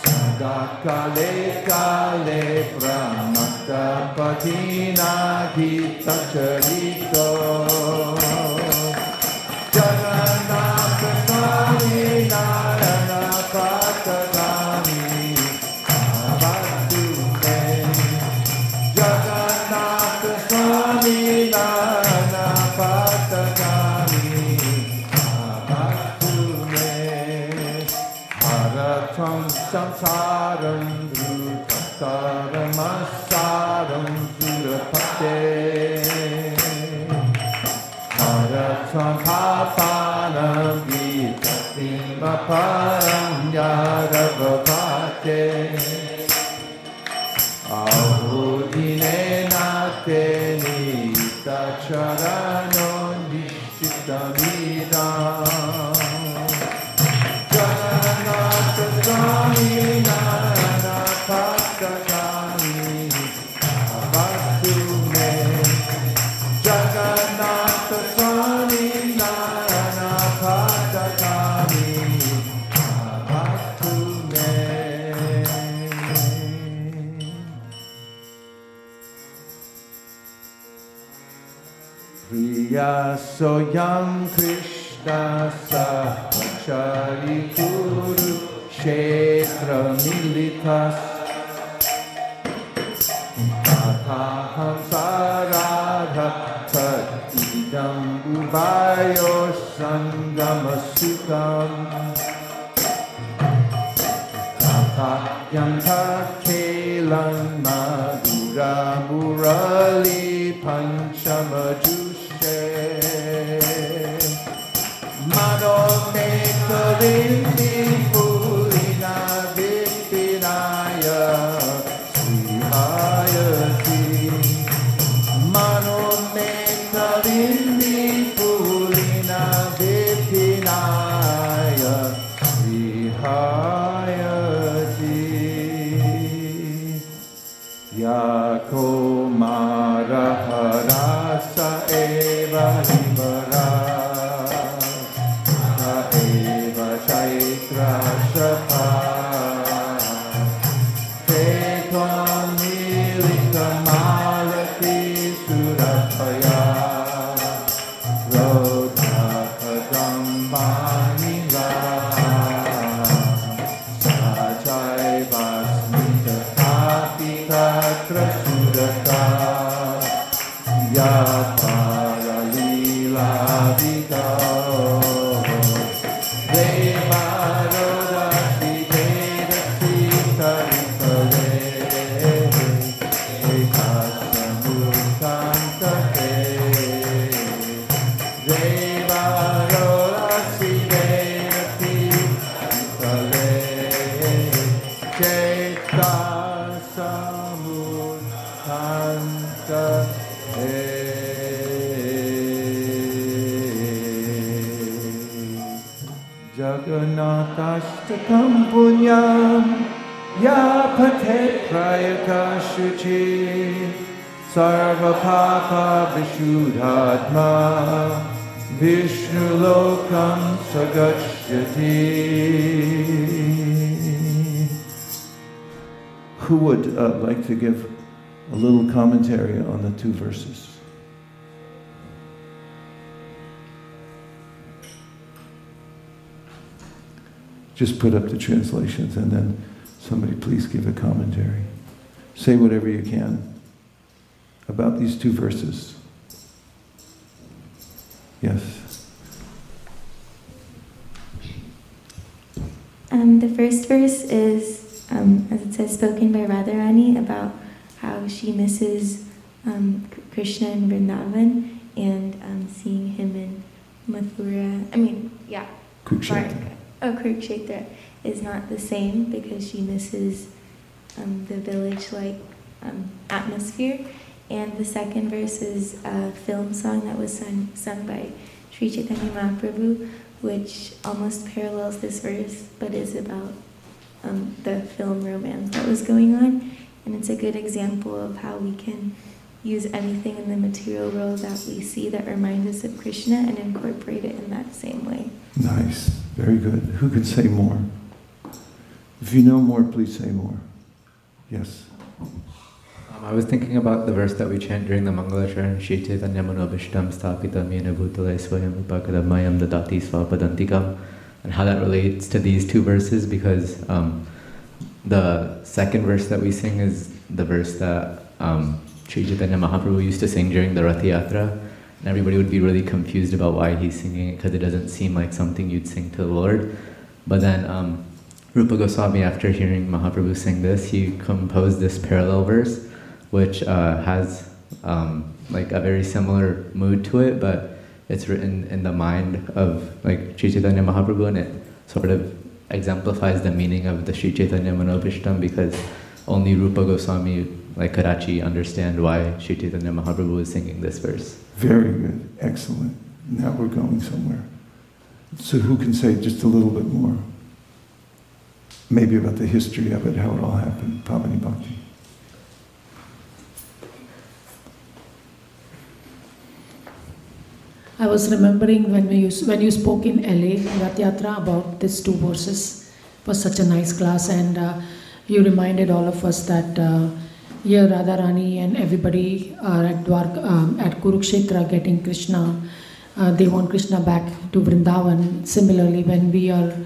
सदा काले काले प्रमत्तपदीनाधितचरितो samsaram dhrutam surapate Haratam papanam स्वयं कृष्ण सरितु मिलितः तथा सारा रक्ष इदं गुबायो सङ्गमसुतं काक्यं खेलं माधुरा मुरलिफं शमजु Mekalindi sarva papa vishuddhatma vishnu lokam sagachyati Who would uh, like to give a little commentary on the two verses? Just put up the translations and then somebody please give a commentary. Say whatever you can about these two verses. Yes. Um, the first verse is, um, as it says, spoken by Radharani about how she misses um, Krishna in Vrindavan and um, seeing him in Mathura. I mean, yeah, Kurukshetra. Oh, Kurukshetra is not the same because she misses um, the village-like um, atmosphere. And the second verse is a film song that was sung, sung by Sri Chaitanya Mahaprabhu, which almost parallels this verse, but is about um, the film romance that was going on. And it's a good example of how we can use anything in the material world that we see that reminds us of Krishna and incorporate it in that same way. Nice. Very good. Who could say more? If you know more, please say more. Yes. I was thinking about the verse that we chant during the Mangalacharan, Shri Chaitanya Manobhishtam Stapitam Yena Bhutale Swayam Upakadamayam Dadati Svapadantikam, and how that relates to these two verses because um, the second verse that we sing is the verse that um, Sri Chaitanya Mahaprabhu used to sing during the Rath Yatra, and everybody would be really confused about why he's singing it because it doesn't seem like something you'd sing to the Lord. But then um, Rupa Goswami, after hearing Mahaprabhu sing this, he composed this parallel verse, which uh, has um, like a very similar mood to it, but it's written in the mind of like Chaitanya Mahaprabhu, and it sort of exemplifies the meaning of the Sri Chaitanya Manobhishtam because only Rupa Goswami, like Karachi, understand why Sri Chaitanya Mahaprabhu is singing this verse. Very good. Excellent. Now we're going somewhere. So who can say just a little bit more? Maybe about the history of it, how it all happened. Pavani Bhakti. I was remembering when used, when you spoke in LA, Yatra, about these two verses. It was such a nice class, and uh, you reminded all of us that uh, here Radharani and everybody are at Dwarka, um, at Kurukshetra getting Krishna. Uh, they want Krishna back to Vrindavan. Similarly, when we are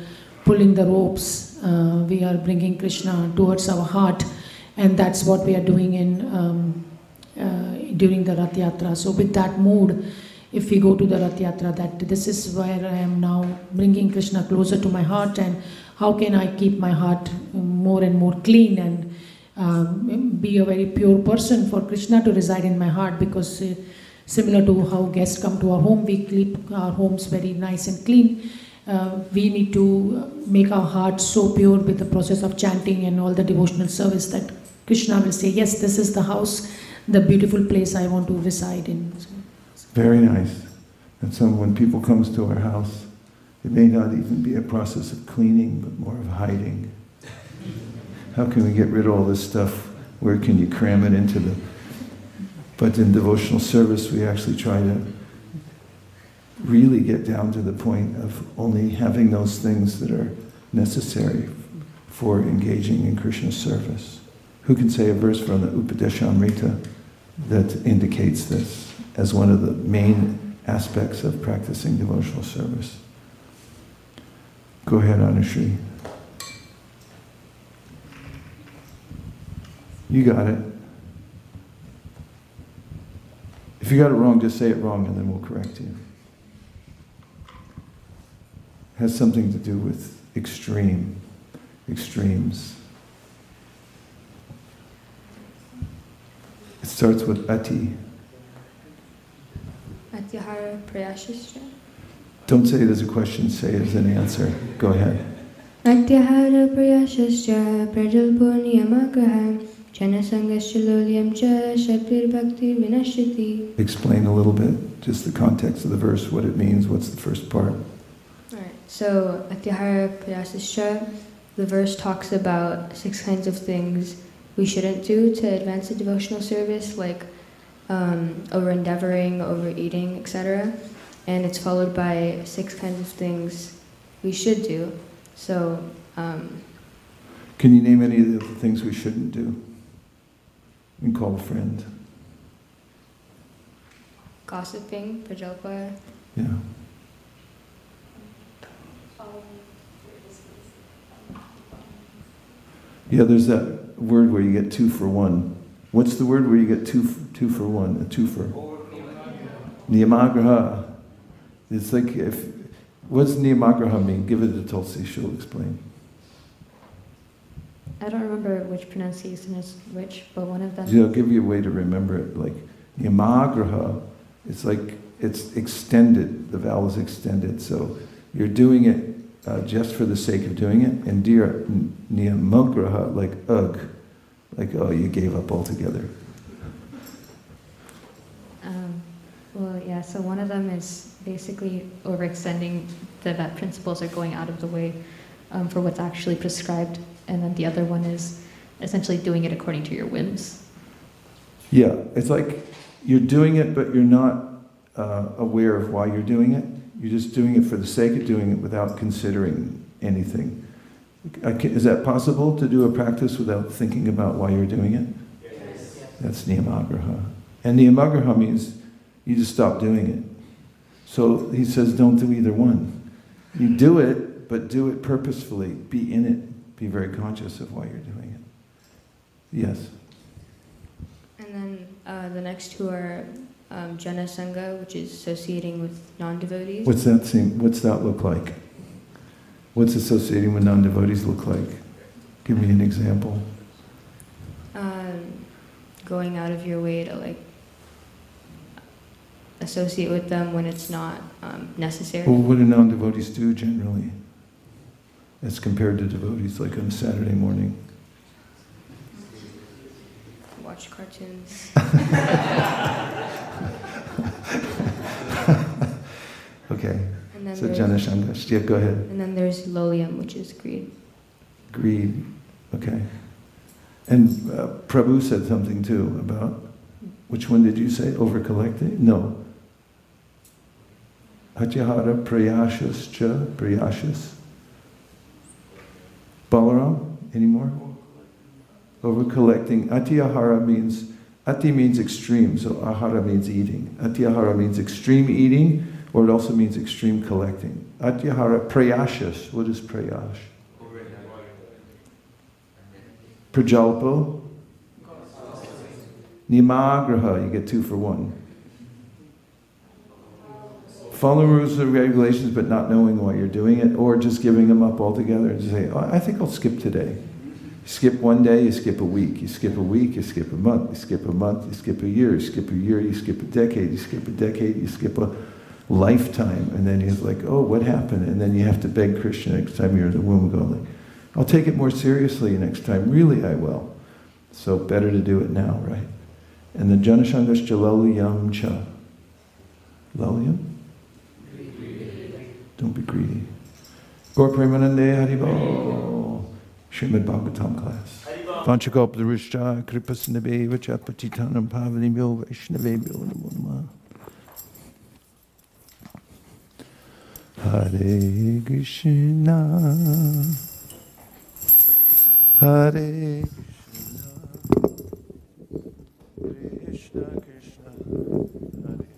pulling the ropes, uh, we are bringing Krishna towards our heart, and that's what we are doing in um, uh, during the Rath Yatra. So, with that mood, if we go to the Rath Yatra, that this is where I am now bringing Krishna closer to my heart, and how can I keep my heart more and more clean and um, be a very pure person for Krishna to reside in my heart because. Uh, Similar to how guests come to our home, we keep our homes very nice and clean. Uh, we need to make our hearts so pure with the process of chanting and all the devotional service that Krishna will say, Yes, this is the house, the beautiful place I want to reside in. Very nice. And so when people comes to our house, it may not even be a process of cleaning, but more of hiding. How can we get rid of all this stuff? Where can you cram it into the but in devotional service, we actually try to really get down to the point of only having those things that are necessary for engaging in Krishna's service. Who can say a verse from the Upadeshamrita that indicates this as one of the main aspects of practicing devotional service? Go ahead, Anushri. You got it. If you got it wrong, just say it wrong and then we'll correct you. It has something to do with extreme, extremes. It starts with ati. Atyahara prayashastra. Don't say it as a question, say it as an answer. Go ahead. Atyahara prayashastra prajalpo niyamagraham cha bhakti. Explain a little bit, just the context of the verse, what it means, what's the first part. Alright, so Atyahara prayashastra, the verse talks about six kinds of things we shouldn't do to advance the devotional service, like um, over endeavoring, overeating, etc. And it's followed by six kinds of things we should do. So, um, Can you name any of the things we shouldn't do? And call a friend. gossiping, prajalpa, Yeah. Yeah, there's that word where you get two for one. What's the word where you get two, f- two for one? A two for? Niyamagraha. It's like if, what's niyamagraha mean? Give it to Tulsi, she'll explain. I don't remember which pronunciation is which, but one of them. I'll give you a way to remember it. Like niyamagraha, it's like it's extended. The vowel is extended. So you're doing it uh, just for the sake of doing it. And dear niyamagraha, like ugh, like oh, you gave up altogether. Um, well, yeah, so one of them is basically overextending the vet principles or going out of the way um, for what's actually prescribed. And then the other one is essentially doing it according to your whims. Yeah, it's like you're doing it, but you're not uh, aware of why you're doing it. You're just doing it for the sake of doing it without considering anything. Is that possible to do a practice without thinking about why you're doing it? Yes. That's niyamagraha. And niyamagraha means you just stop doing it. So he says, don't do either one. You do it, but do it purposefully. Be in it. Be very conscious of why you're doing it. Yes. And then uh, the next two are um, Jana Sangha, which is associating with non devotees. What's that seem, What's that look like? What's associating with non-devotees look like? Give me an example. Um, going out of your way to like associate with them when it's not um, necessary. Well, what do non-devotees do generally, as compared to devotees, like on a Saturday morning? Watch cartoons. Okay. So there's, Jana Shangash. Yeah, go ahead. and then there's lolium, which is greed. Greed. Okay. And uh, Prabhu said something too about which one did you say? Over collecting? No. Atyahara prayashas cha prayashas. Balaram, any more? Over collecting. Atyahara means ati means extreme, so ahara means eating. Atiyahara means extreme eating, or it also means extreme collecting. Atiyahara prayashas. What is prayash? Prajalpo. Nimagraha, you get two for one. Rules and regulations but not knowing why you're doing it, or just giving them up altogether and say, oh, I think I'll skip today. You skip one day, you skip a week. You skip a week, you skip a month. You skip a month, you skip a year. You skip a year, you skip a decade. You skip a decade, you skip a lifetime. And then he's like, oh, what happened? And then you have to beg Krishna next time you're in the womb, going, I'll take it more seriously next time. Really, I will. So better to do it now, right? And then Janashangascha Lalyam Cha. Lalyam? Don't be greedy. Gaur Premanande Haribol. Srimad Bhagavatam class. Vanchakop Drusha Kripasnabe Vacha Patitanam Pavanimyo Vaishnavebyo Namo Namah. Hare Krishna Hare Krishna Krishna Krishna Hare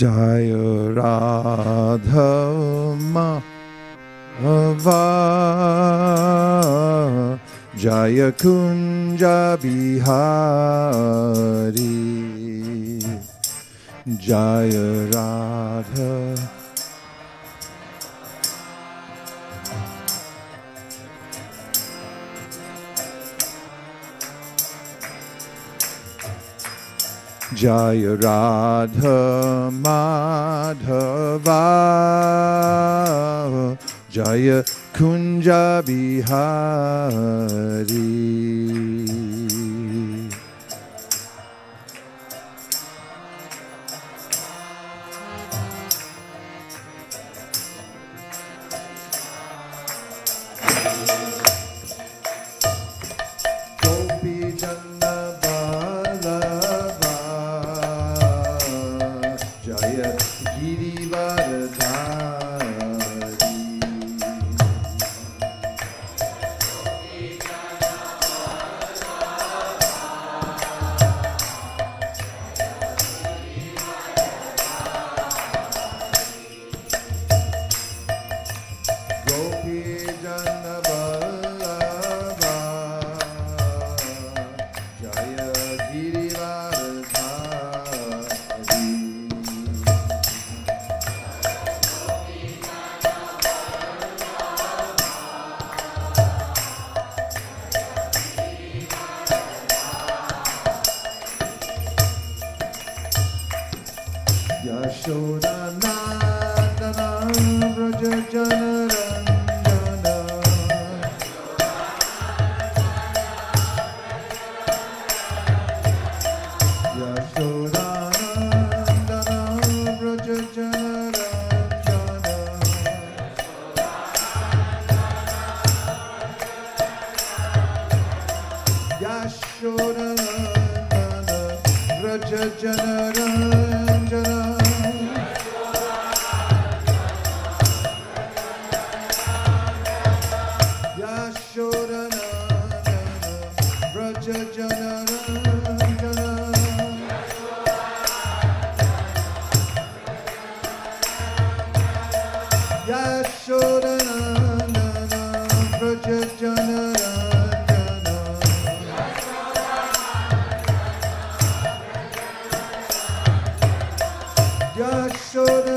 जय राध जय कुञ्जविहारी जय Radha Jaya Radha Madhava Jaya Kunja Bihari Yashodanandana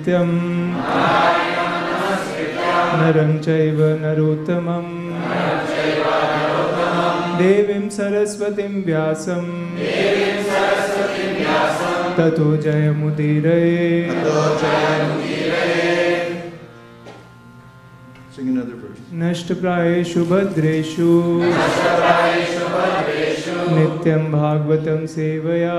नित्यं नरं चैव नरोत्तमम्। देवीं सरस्वतीं व्यासं ततो जयमुदीरये। नष्टप्रायेषु भद्रेषु। नित्यं भागवतं सेवया।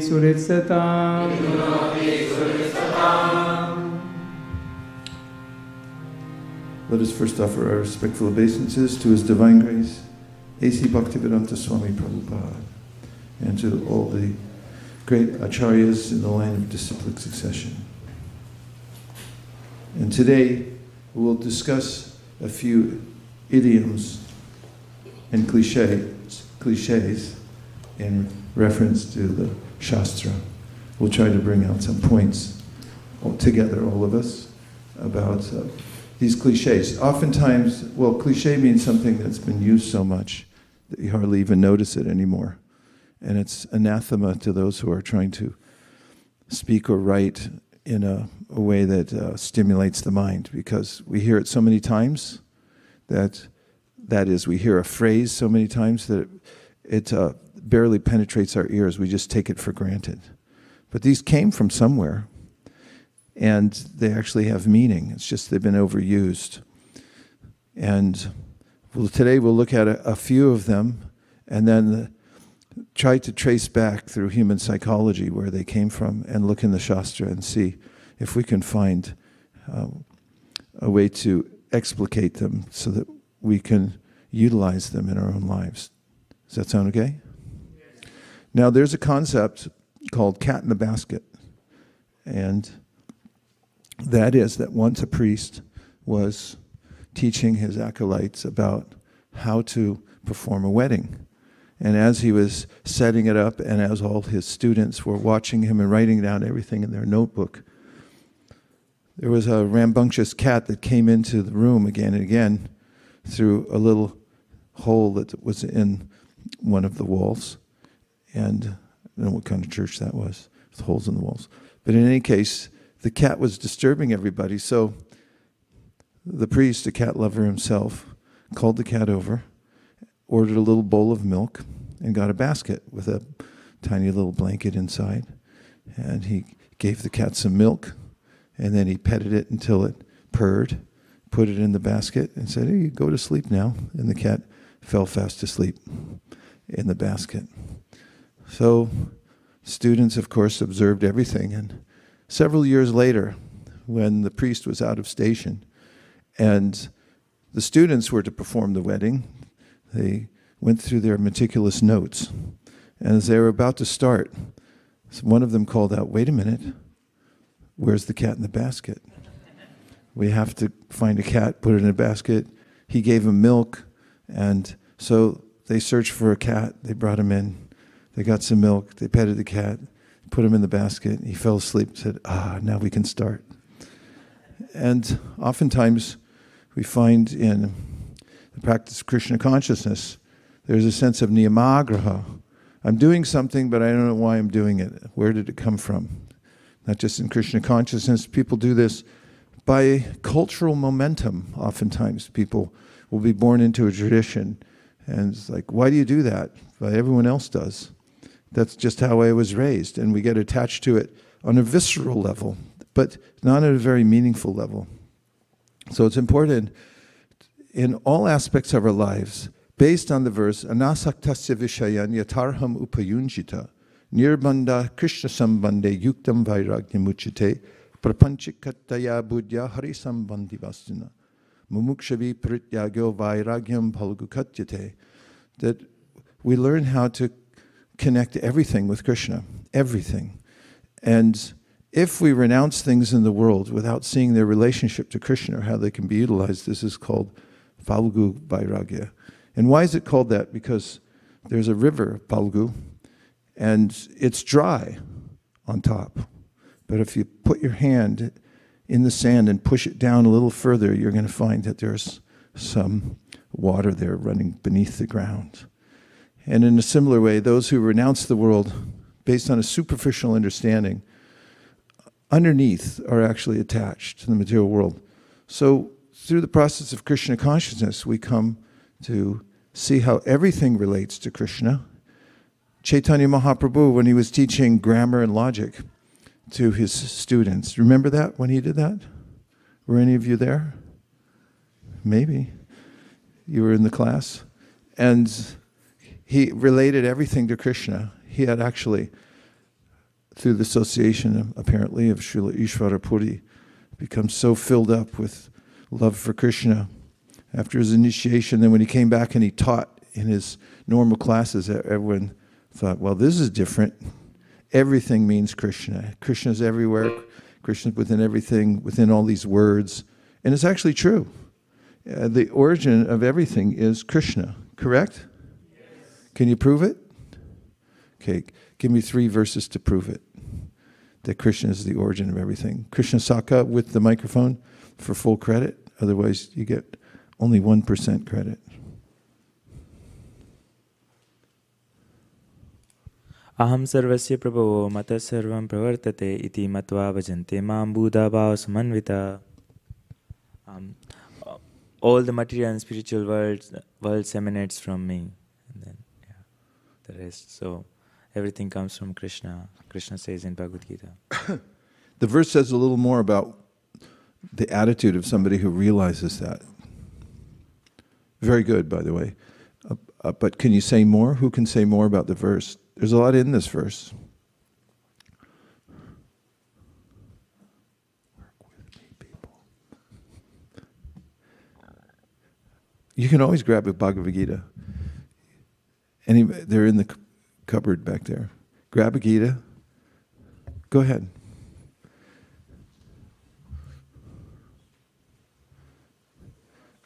सुरित्सताम् Let us first offer our respectful obeisances to His Divine Grace, A.C. Bhaktivedanta Swami Prabhupada, and to all the great acharyas in the line of disciplic succession. And today we'll discuss a few idioms and cliches, cliches in reference to the Shastra. We'll try to bring out some points all together, all of us, about uh, these cliches. Oftentimes, well, cliche means something that's been used so much that you hardly even notice it anymore. And it's anathema to those who are trying to speak or write in a, a way that uh, stimulates the mind because we hear it so many times that that is we hear a phrase so many times that it, uh, barely penetrates our ears we just take it for granted but these came from somewhere and they actually have meaning it's just they've been overused and today we'll look at a, a few of them and then try to trace back through human psychology where they came from and look in the Shastra and see if we can find uh, a way to explicate them so that we can utilize them in our own lives. Does that sound okay? Now, there's a concept called cat in the basket. And that is that once a priest was teaching his acolytes about how to perform a wedding. And as he was setting it up, and as all his students were watching him and writing down everything in their notebook, there was a rambunctious cat that came into the room again and again through a little hole that was in one of the walls. And I don't know what kind of church that was, with holes in the walls. But in any case, the cat was disturbing everybody. So the priest, a cat lover himself, called the cat over ordered a little bowl of milk and got a basket with a tiny little blanket inside. And he gave the cat some milk, and then he petted it until it purred, put it in the basket, and said, Hey, go to sleep now. And the cat fell fast asleep in the basket. So, students, of course, observed everything. And several years later, when the priest was out of station and the students were to perform the wedding, they went through their meticulous notes. And as they were about to start, one of them called out, Wait a minute, where's the cat in the basket? We have to find a cat, put it in a basket. He gave him milk, and so they searched for a cat. They brought him in. They got some milk. They petted the cat, put him in the basket. He fell asleep, said, Ah, now we can start. And oftentimes we find in the practice of Krishna consciousness, there's a sense of niyamagraha. I'm doing something, but I don't know why I'm doing it. Where did it come from? Not just in Krishna consciousness, people do this by cultural momentum. Oftentimes, people will be born into a tradition, and it's like, why do you do that? Well, everyone else does. That's just how I was raised, and we get attached to it on a visceral level, but not at a very meaningful level. So it's important in all aspects of our lives, based on the verse, Anasaktasya Vishayan Yatarham Upayunjita, Nirbanda Krishna Sambande Yuktam Vairagyamuchite, Prapanchikataya Budya Hari Sambandi Vastina, Mumukshavi Prityagyo Vairagyam Palgukatyate, that we learn how to connect everything with Krishna, everything. And if we renounce things in the world without seeing their relationship to Krishna or how they can be utilized, this is called Falgu Vairagya. And why is it called that? Because there's a river, Falgu, and it's dry on top. But if you put your hand in the sand and push it down a little further, you're going to find that there's some water there running beneath the ground. And in a similar way, those who renounce the world based on a superficial understanding, underneath are actually attached to the material world. So through the process of Krishna consciousness, we come to see how everything relates to Krishna. Chaitanya Mahaprabhu, when he was teaching grammar and logic to his students, remember that when he did that? Were any of you there? Maybe. You were in the class. And he related everything to Krishna. He had actually, through the association apparently of Srila Ishvara Puri, become so filled up with love for Krishna after his initiation. Then when he came back and he taught in his normal classes, everyone thought, well, this is different. Everything means Krishna. Krishna's everywhere. Krishna's within everything, within all these words. And it's actually true. Uh, the origin of everything is Krishna, correct? Can you prove it? Okay, give me three verses to prove it. That Krishna is the origin of everything. Krishna Saka with the microphone for full credit. Otherwise, you get only 1% credit. अहं सर्वस्य प्रभवो मतः सर्वं प्रवर्तते इति मत्वा भजन्ते मां बुधाभावसमन्विता um, all the material and spiritual worlds worlds emanates from me and then yeah the rest so everything comes from krishna krishna says in bhagavad gita The verse says a little more about the attitude of somebody who realizes that. Very good, by the way. Uh, uh, but can you say more? Who can say more about the verse? There's a lot in this verse. You can always grab a Bhagavad Gita. Any, they're in the cupboard back there. Grab a Gita. Go ahead.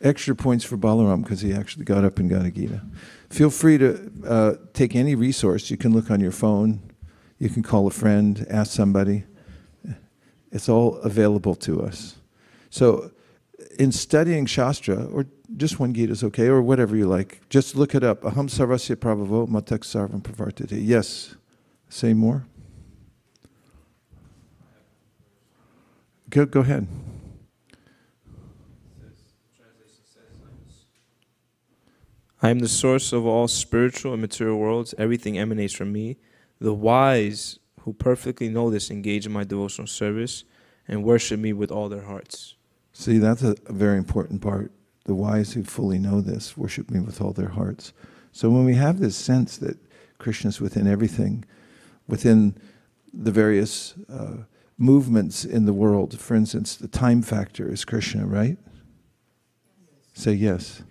Extra points for Balaram because he actually got up and got a Gita. Feel free to uh, take any resource. You can look on your phone, you can call a friend, ask somebody. It's all available to us. So, in studying Shastra, or just one Gita is okay, or whatever you like, just look it up. Aham sarvasya prabhavo matak sarvam. Yes. Say more. Go, go ahead. I am the source of all spiritual and material worlds. Everything emanates from me. The wise who perfectly know this engage in my devotional service and worship me with all their hearts. See, that's a very important part. The wise who fully know this worship me with all their hearts. So when we have this sense that Krishna is within everything, within the various uh, movements in the world, for instance, the time factor is Krishna, right? Say yes.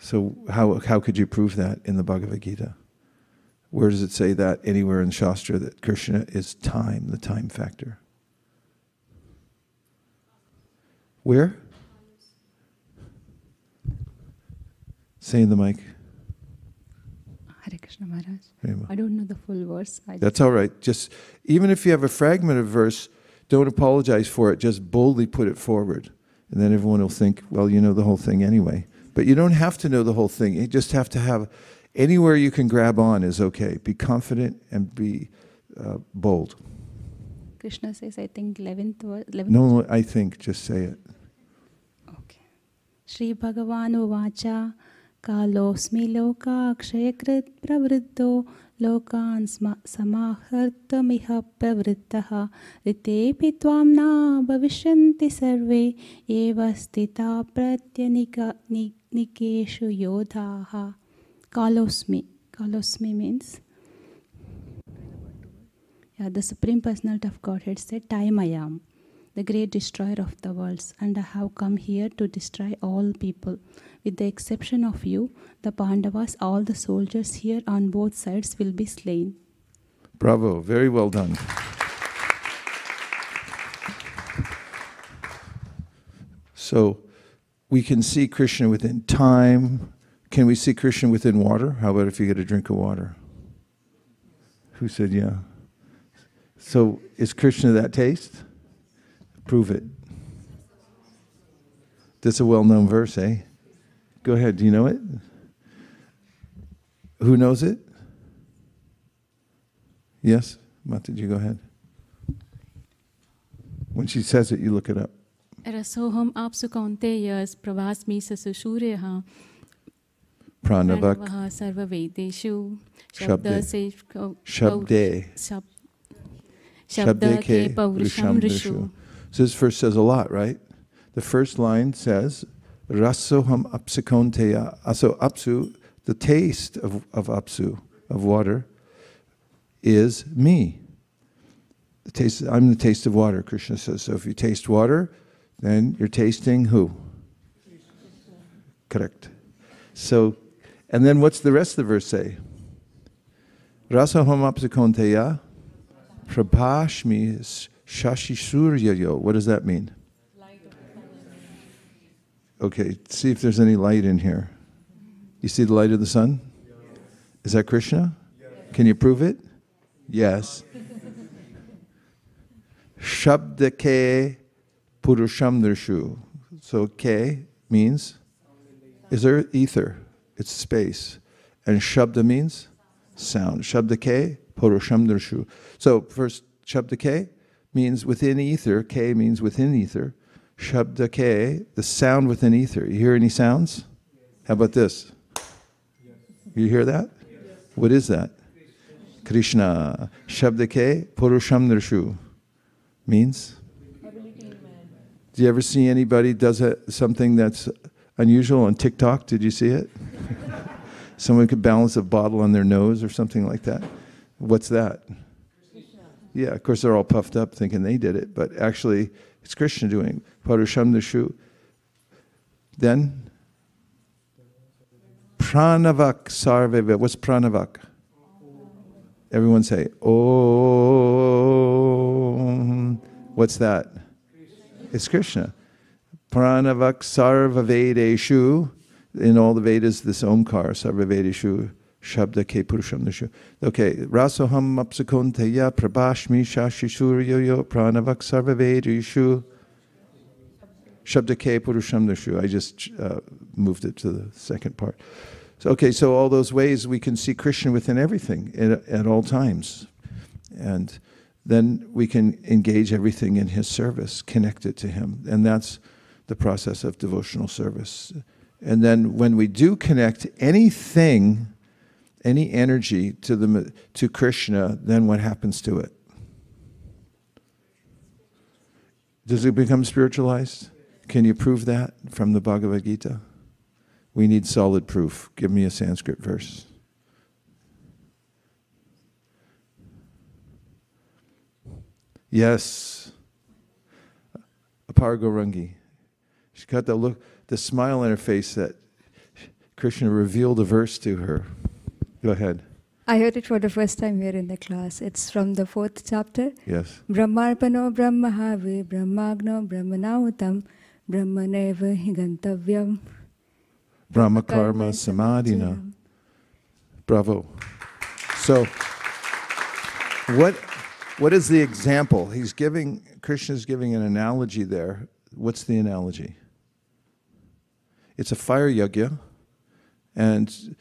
So how how could you prove that in the Bhagavad Gita? Where does it say that anywhere in Shastra that Krishna is time, the time factor? Where? Say in the mic. Hare Krishna Maharaj. I don't know the full verse. I That's all right. Just even if you have a fragment of verse, don't apologize for it. Just boldly put it forward, and then everyone will think, well, you know the whole thing anyway. But you don't have to know the whole thing. You just have to have anywhere you can grab on is okay. Be confident and be uh, bold. Krishna says, I think 11th verse. 11th No, I think just say it. Okay Shri Bhagavan Uvacha Kalosmi Loka Kshayakrit Pravriddho Lokan sma- Samahartamiha Pravrittaha Ritepi Tvam Na Bhavishyanti Sarve Eva Stita Pratyanika ni- Nikeshu Yodhaha Kalosmi Kalosmi means yeah, the Supreme Personality of Godhead said, Time I am the great destroyer of the worlds, and I have come here to destroy all people. With the exception of you, the Pandavas, all the soldiers here on both sides will be slain. Bravo. Very well done. So we can see Krishna within time. Can we see Krishna within water? How about if you get a drink of water? Who said yeah? So is Krishna that taste? Prove it. That's a well known verse, eh? Go ahead. Do you know it? Who knows it? Yes? Mataji, go ahead. When she says it, you look it up. रसोहम आपसु कौन्तेय प्रभास्मि ससुशूर्यः Pranavak प्रणवः सर्ववेदेषु Shabde. से कौ- Shabde. शब- शब्द के पौरुषम Rishu So this verse says a lot, right? The first line says, Rasoham apsikonteya. So apsu, the taste of, of apsu, of water, is me. The taste, I'm the taste of water, Krishna says. So if you taste water, then you're tasting who? Correct. So And then what's the rest of the verse say? Rasa homapsakonteya prabhashmi shashi suryayo. What does that mean? Okay, see if there's any light in here. You see the light of the sun? Is that Krishna? Can you prove it? Yes. Shabdake purusham darshu. So K means, is there ether? It's space. And Shabda means sound. Shabdake purusham darshu. So first, Shabdake means within ether. K means within ether. Shabdake, the sound within ether. You hear any sounds? How about this? You hear that? What is that? Krishna. Shabdake purusham darshu means? Do you ever see anybody does a, something that's unusual on TikTok? Did you see it? Someone could balance a bottle on their nose or something like that. What's that? Yeah, of course they're all puffed up thinking they did it, but actually it's Krishna doing Parusham Dashu. Then Pranavak Sarveva. What's Pranavak? Everyone say, Oh. What's that? It's Krishna. Pranavak Sarvavedeshu. In all the Vedas, this Omkar, Sarvavedeshu, Shabda Ke Purusham Nishu. Okay, Rasoham Apsakonteya Prabhashmi Shashishuryo Pranavak Sarvavedeshu. Shabda Ke Purusham Nishu. I just uh, moved it to the second part. So, okay, so all those ways we can see Krishna within everything at, at all times. And then we can engage everything in his service, connect it to him. And that's the process of devotional service. And then when we do connect anything, any energy to the to Krishna, then what happens to it? Does it become spiritualized? Can you prove that from the Bhagavad Gita? We need solid proof. Give me a Sanskrit verse. Yes. Apargorangi. She got the look, the smile on her face that Krishna revealed a verse to her. Go ahead. I heard it for the first time here in the class. It's from the fourth chapter. Yes. Brahmarpano Brahmahave Brahmagno Brahmanautam Brahmaneva Higantavyam. Brahma Karma Samadhina. Bravo. So, what, what is the example? He's giving, Krishna's giving an analogy there. What's the analogy? It's a fire yajna, and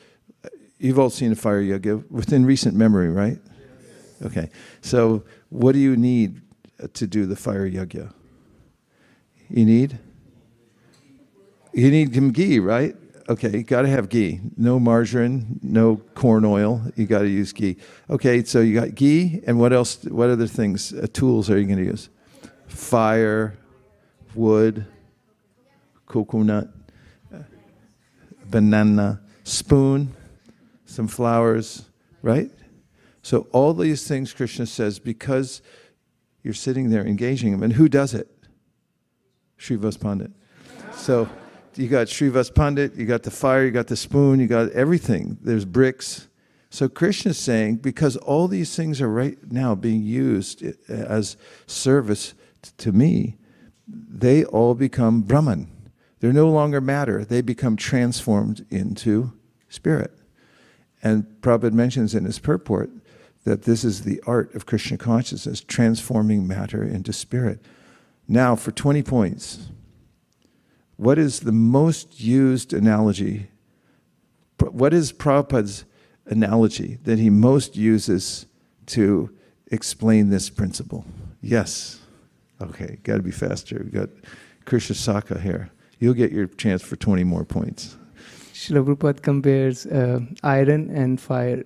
you've all seen a fire yajna within recent memory, right? Okay. So, what do you need to do the fire yajna? You need? You need ghee, right? Okay, you got to have ghee. No margarine, no corn oil. You got to use ghee. Okay, so you got ghee, and what else? What other things, uh, tools are you going to use? Fire, wood, coconut, uh, banana, spoon, some flowers, right? So all these things Krishna says because you're sitting there engaging him. And who does it? Srivas Pandit. So you got Srivas Pandit, you got the fire, you got the spoon, you got everything. There's bricks. So Krishna's saying, because all these things are right now being used as service to me, they all become Brahman. They're no longer matter. They become transformed into spirit. And Prabhupada mentions in his purport that this is the art of Krishna consciousness, transforming matter into spirit. Now, for 20 points, what is the most used analogy? What is Prabhupada's analogy that he most uses to explain this principle? Yes. Okay, got to be faster. We've got Krishna Saka here. You'll get your chance for 20 more points. Srila Prabhupada compares uh, iron and fire.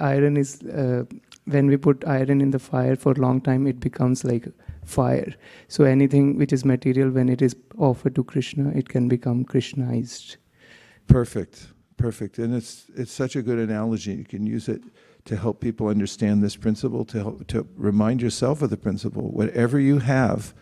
Iron is, uh, when we put iron in the fire for a long time, it becomes like fire. So anything which is material, when it is offered to Krishna, it can become Krishnaized. Perfect, perfect. And it's, it's such a good analogy. You can use it to help people understand this principle, to, help, to remind yourself of the principle. Whatever you have,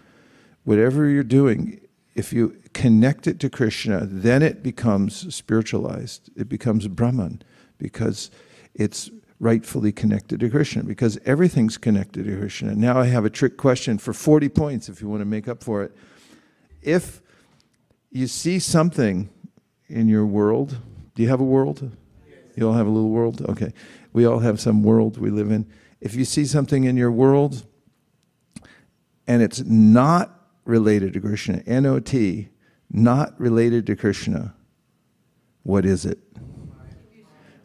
whatever you're doing, if you connect it to Krishna, then it becomes spiritualized. It becomes Brahman because it's rightfully connected to Krishna, because everything's connected to Krishna. Now I have a trick question for 40 points if you want to make up for it. If you see something in your world, do you have a world? You all have a little world? Okay. We all have some world we live in. If you see something in your world and it's not related to Krishna, N O T, not related to Krishna, what is it?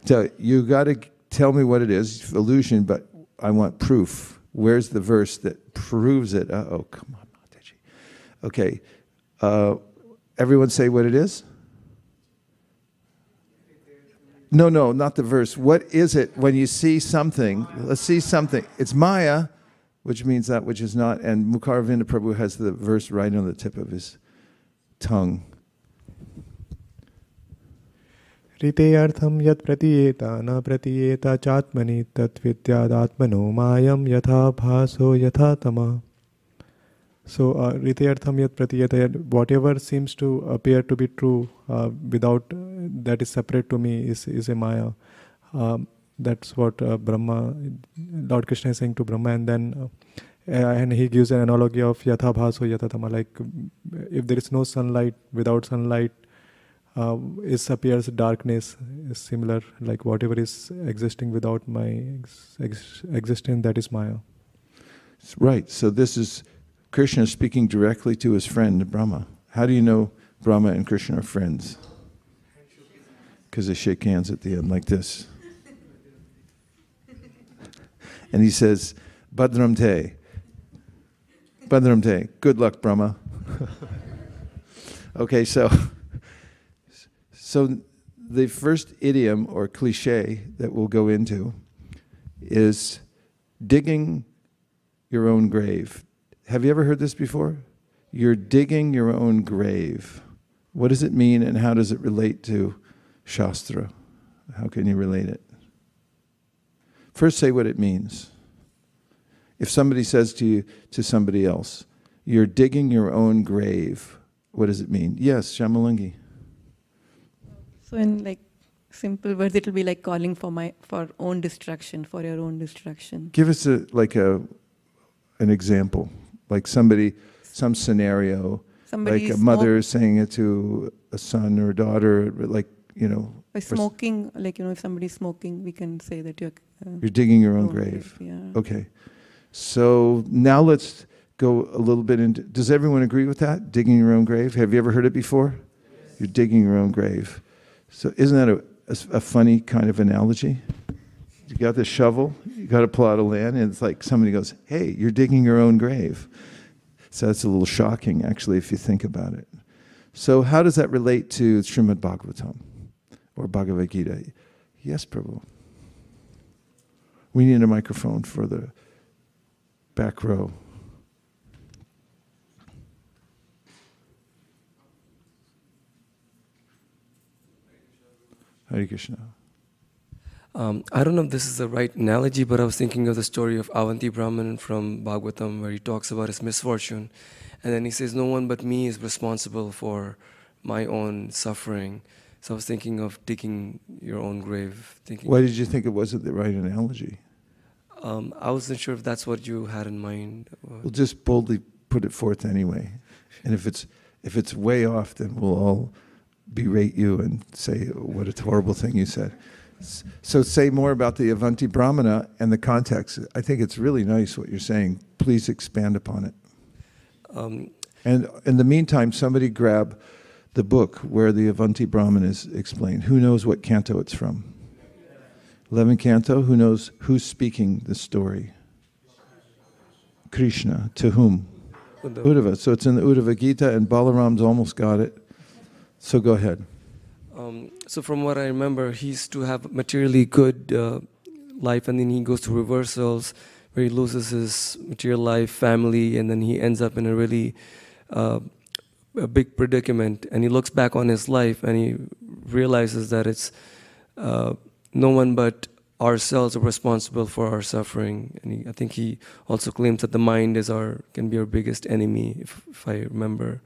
So you got to tell me what it is, illusion, but I want proof. Where's the verse that proves it? Uh oh, come on, Mataji. Okay, uh, everyone say what it is? No, no, not the verse. What is it when you see something? Let's see something. It's Maya, which means that which is not, and Mukaravinda Prabhu has the verse right on the tip of his tongue. ऋते अर्थम यत प्रतीयता न प्रतीयता चात्मनि तत्विद्यादात्मनो मायम यथा भासो यथा तमा। सो ऋते अर्थम यत प्रतीयत whatever seems to appear to be true without that is separate to me is is a maya that's what Brahma Lord Krishna sings to Brahma and then and he gives an analogy of यथा भासो यथा तमा like if there is no sunlight without sunlight uh, it appears darkness is similar, like whatever is existing without my ex- ex- existence, that is Maya. Right. So this is Krishna speaking directly to his friend Brahma. How do you know Brahma and Krishna are friends? Because they shake hands at the end like this. and he says, Badram te. Badram te. Good luck, Brahma. okay, so so the first idiom or cliche that we'll go into is digging your own grave. Have you ever heard this before? You're digging your own grave. What does it mean and how does it relate to Shastra? How can you relate it? First, say what it means. If somebody says to you, to somebody else, you're digging your own grave, what does it mean? Yes, Shamalangi. So, in like simple words, it will be like calling for my for own destruction, for your own destruction. Give us a like a an example like somebody, some scenario, Somebody like a mother saying it to a son or a daughter, like you know. By smoking, like you know, if somebody's smoking, we can say that you're. Uh, you're digging your own grave. grave. Yeah. Okay, so now let's go a little bit into. Does everyone agree with that? Digging your own grave. Have you ever heard it before? Yes. You're digging your own grave. So isn't that a, a, a funny kind of analogy? You got the shovel, you got a plot of land, and it's like somebody goes, Hey, you're digging your own grave. So that's a little shocking, actually, if you think about it. So, how does that relate to Srimad Bhagavatam or Bhagavad Gita? Yes, Prabhu. We need a microphone for the back row. Hare Krishna. Um, I don't know if this is the right analogy, but I was thinking of the story of Avanti Brahman from Bhagavatam, where he talks about his misfortune. And then he says, No one but me is responsible for my own suffering. So I was thinking of digging your own grave. Thinking, Why did you think it wasn't the right analogy? Um, I wasn't sure if that's what you had in mind. We'll just boldly put it forth anyway. And if it's, if it's way off, then we'll all berate you and say, What a horrible thing you said. So say more about the Avanti Brahmana and the context. I think it's really nice what you're saying. Please expand upon it. Um, and in the meantime, somebody grab the book where the Avanti Brahman is explained. Who knows what canto it's from? 11 canto. Who knows who's speaking the story? Krishna. To whom? Uddhava. So it's in the Uddhava Gita, and Balaram's almost got it. So go ahead. Um, so from what I remember, he used to have materially good uh, life, and then he goes to reversals where he loses his material life, family, and then he ends up in a really uh, a big predicament. And he looks back on his life and he realizes that it's uh, no one but ourselves are responsible for our suffering. And he, I think he also claims that the mind is our can be our biggest enemy, if, if I remember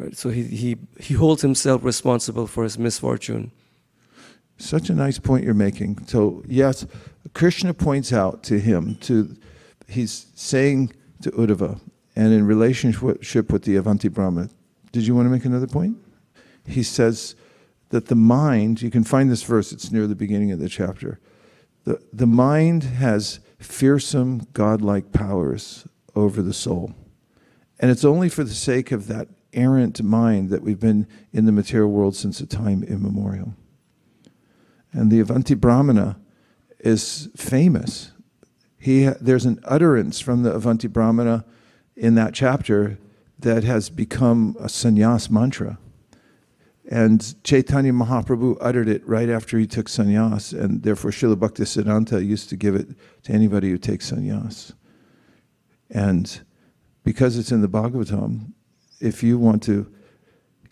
Right? So he, he, he holds himself responsible for his misfortune. Such a nice point you're making. So, yes, Krishna points out to him, to he's saying to Uddhava, and in relationship with the Avanti Brahmana, did you want to make another point? He says that the mind, you can find this verse, it's near the beginning of the chapter. The, the mind has fearsome godlike powers over the soul. And it's only for the sake of that errant mind that we've been in the material world since a time immemorial. And the Avanti Brahmana is famous. He, there's an utterance from the Avanti Brahmana in that chapter that has become a sannyas mantra. And Chaitanya Mahaprabhu uttered it right after he took sannyas, and therefore Srila Bhaktisiddhanta used to give it to anybody who takes sannyas. And because it's in the Bhagavatam, if you want to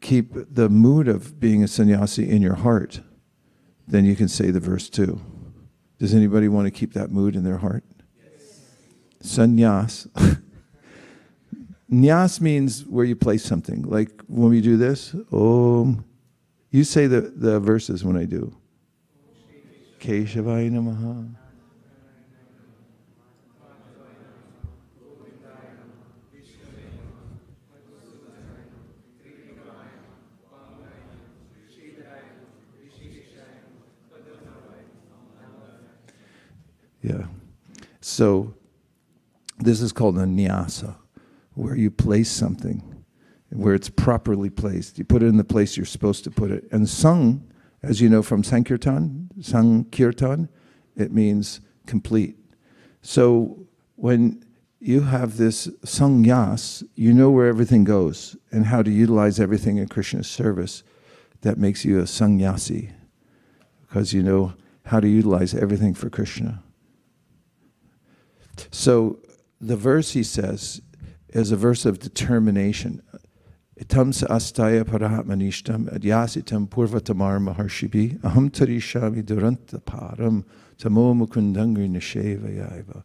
keep the mood of being a sannyasi in your heart, then you can say the verse too. Does anybody want to keep that mood in their heart? Yes. Sannyas. Nyas means where you place something. Like when we do this, Om. You say the, the verses when I do. Keshavaya Namaha. Yeah. So this is called a nyasa, where you place something, where it's properly placed. You put it in the place you're supposed to put it. And sung, as you know from Sankirtan, Sankirtan, it means complete. So when you have this sangyas, you know where everything goes and how to utilize everything in Krishna's service. That makes you a sannyasi, because you know how to utilize everything for Krishna. So the verse he says is a verse of determination. Itam astaya parahatmanishtam adyasitam purvatamar maharshibi aham tarishami duranta param tamo mukundangri nishevayaiva.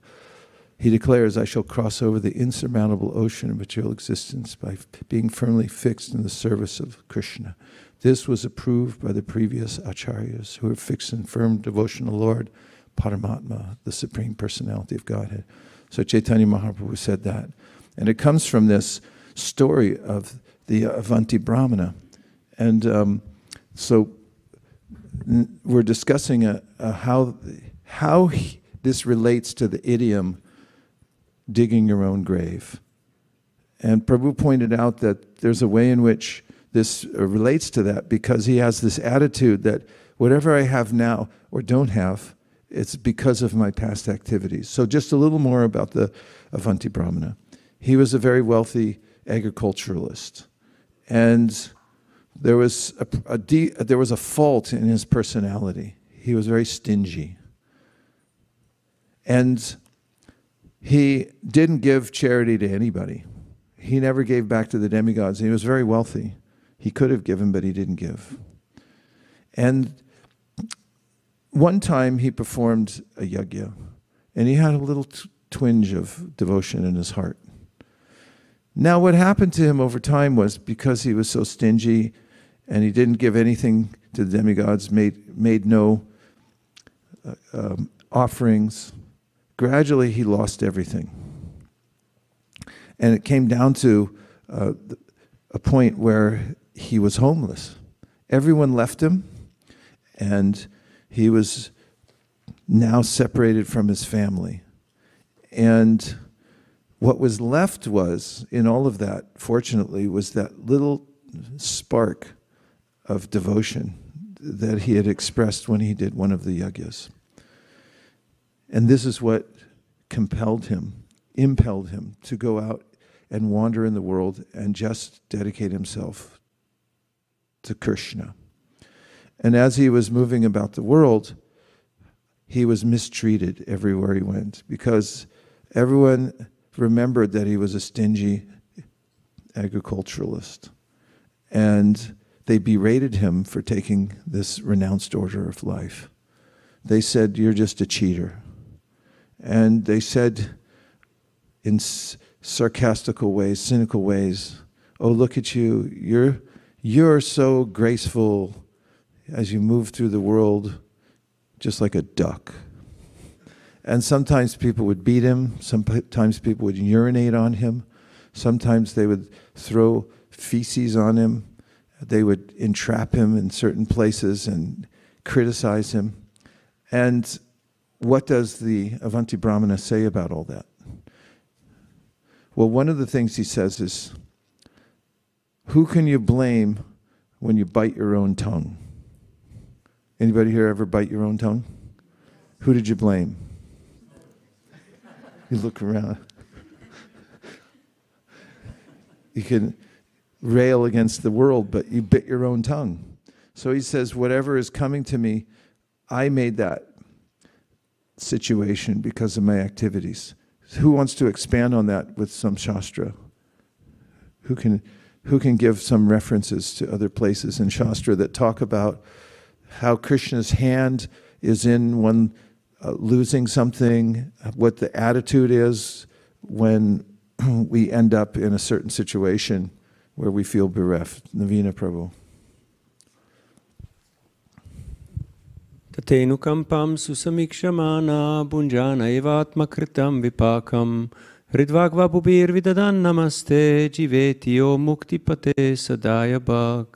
He declares, I shall cross over the insurmountable ocean of material existence by being firmly fixed in the service of Krishna. This was approved by the previous acharyas who were fixed in firm devotion to Lord Paramatma, the Supreme Personality of Godhead. So Chaitanya Mahaprabhu said that. And it comes from this story of the Avanti Brahmana. And um, so we're discussing a, a how, how he, this relates to the idiom digging your own grave. And Prabhu pointed out that there's a way in which this uh, relates to that because he has this attitude that whatever I have now or don't have, it's because of my past activities. So, just a little more about the Avanti Brahmana. He was a very wealthy agriculturalist, and there was a, a de- there was a fault in his personality. He was very stingy, and he didn't give charity to anybody. He never gave back to the demigods. He was very wealthy. He could have given, but he didn't give. And one time he performed a yajna, and he had a little twinge of devotion in his heart. Now, what happened to him over time was because he was so stingy and he didn't give anything to the demigods, made, made no uh, um, offerings, gradually he lost everything. And it came down to uh, a point where he was homeless. Everyone left him, and he was now separated from his family. And what was left was, in all of that, fortunately, was that little spark of devotion that he had expressed when he did one of the yajnas. And this is what compelled him, impelled him to go out and wander in the world and just dedicate himself to Krishna. And as he was moving about the world, he was mistreated everywhere he went because everyone remembered that he was a stingy agriculturalist. And they berated him for taking this renounced order of life. They said, You're just a cheater. And they said, in sarcastical ways, cynical ways, Oh, look at you. You're, you're so graceful as you move through the world, just like a duck. And sometimes people would beat him, sometimes people would urinate on him, sometimes they would throw feces on him, they would entrap him in certain places and criticize him. And what does the Avanti Brahmana say about all that? Well, one of the things he says is, who can you blame when you bite your own tongue? Anybody here ever bite your own tongue? Who did you blame? You look around. you can rail against the world, but you bit your own tongue. So he says, whatever is coming to me, I made that situation because of my activities. Who wants to expand on that with some Shastra? Who can, who can give some references to other places in Shastra that talk about how Krishna's hand is in one uh, losing something, what the attitude is when we end up in a certain situation where we feel bereft. Navina Prabhu. तथेनुकम्पां सुसमीक्षमाना भुञ्जान एवात्मकृतं विपाकं हृद्वाग्वापुभिर्विददान् नमस्ते जीवेति यो मुक्तिपते सदाय bhag.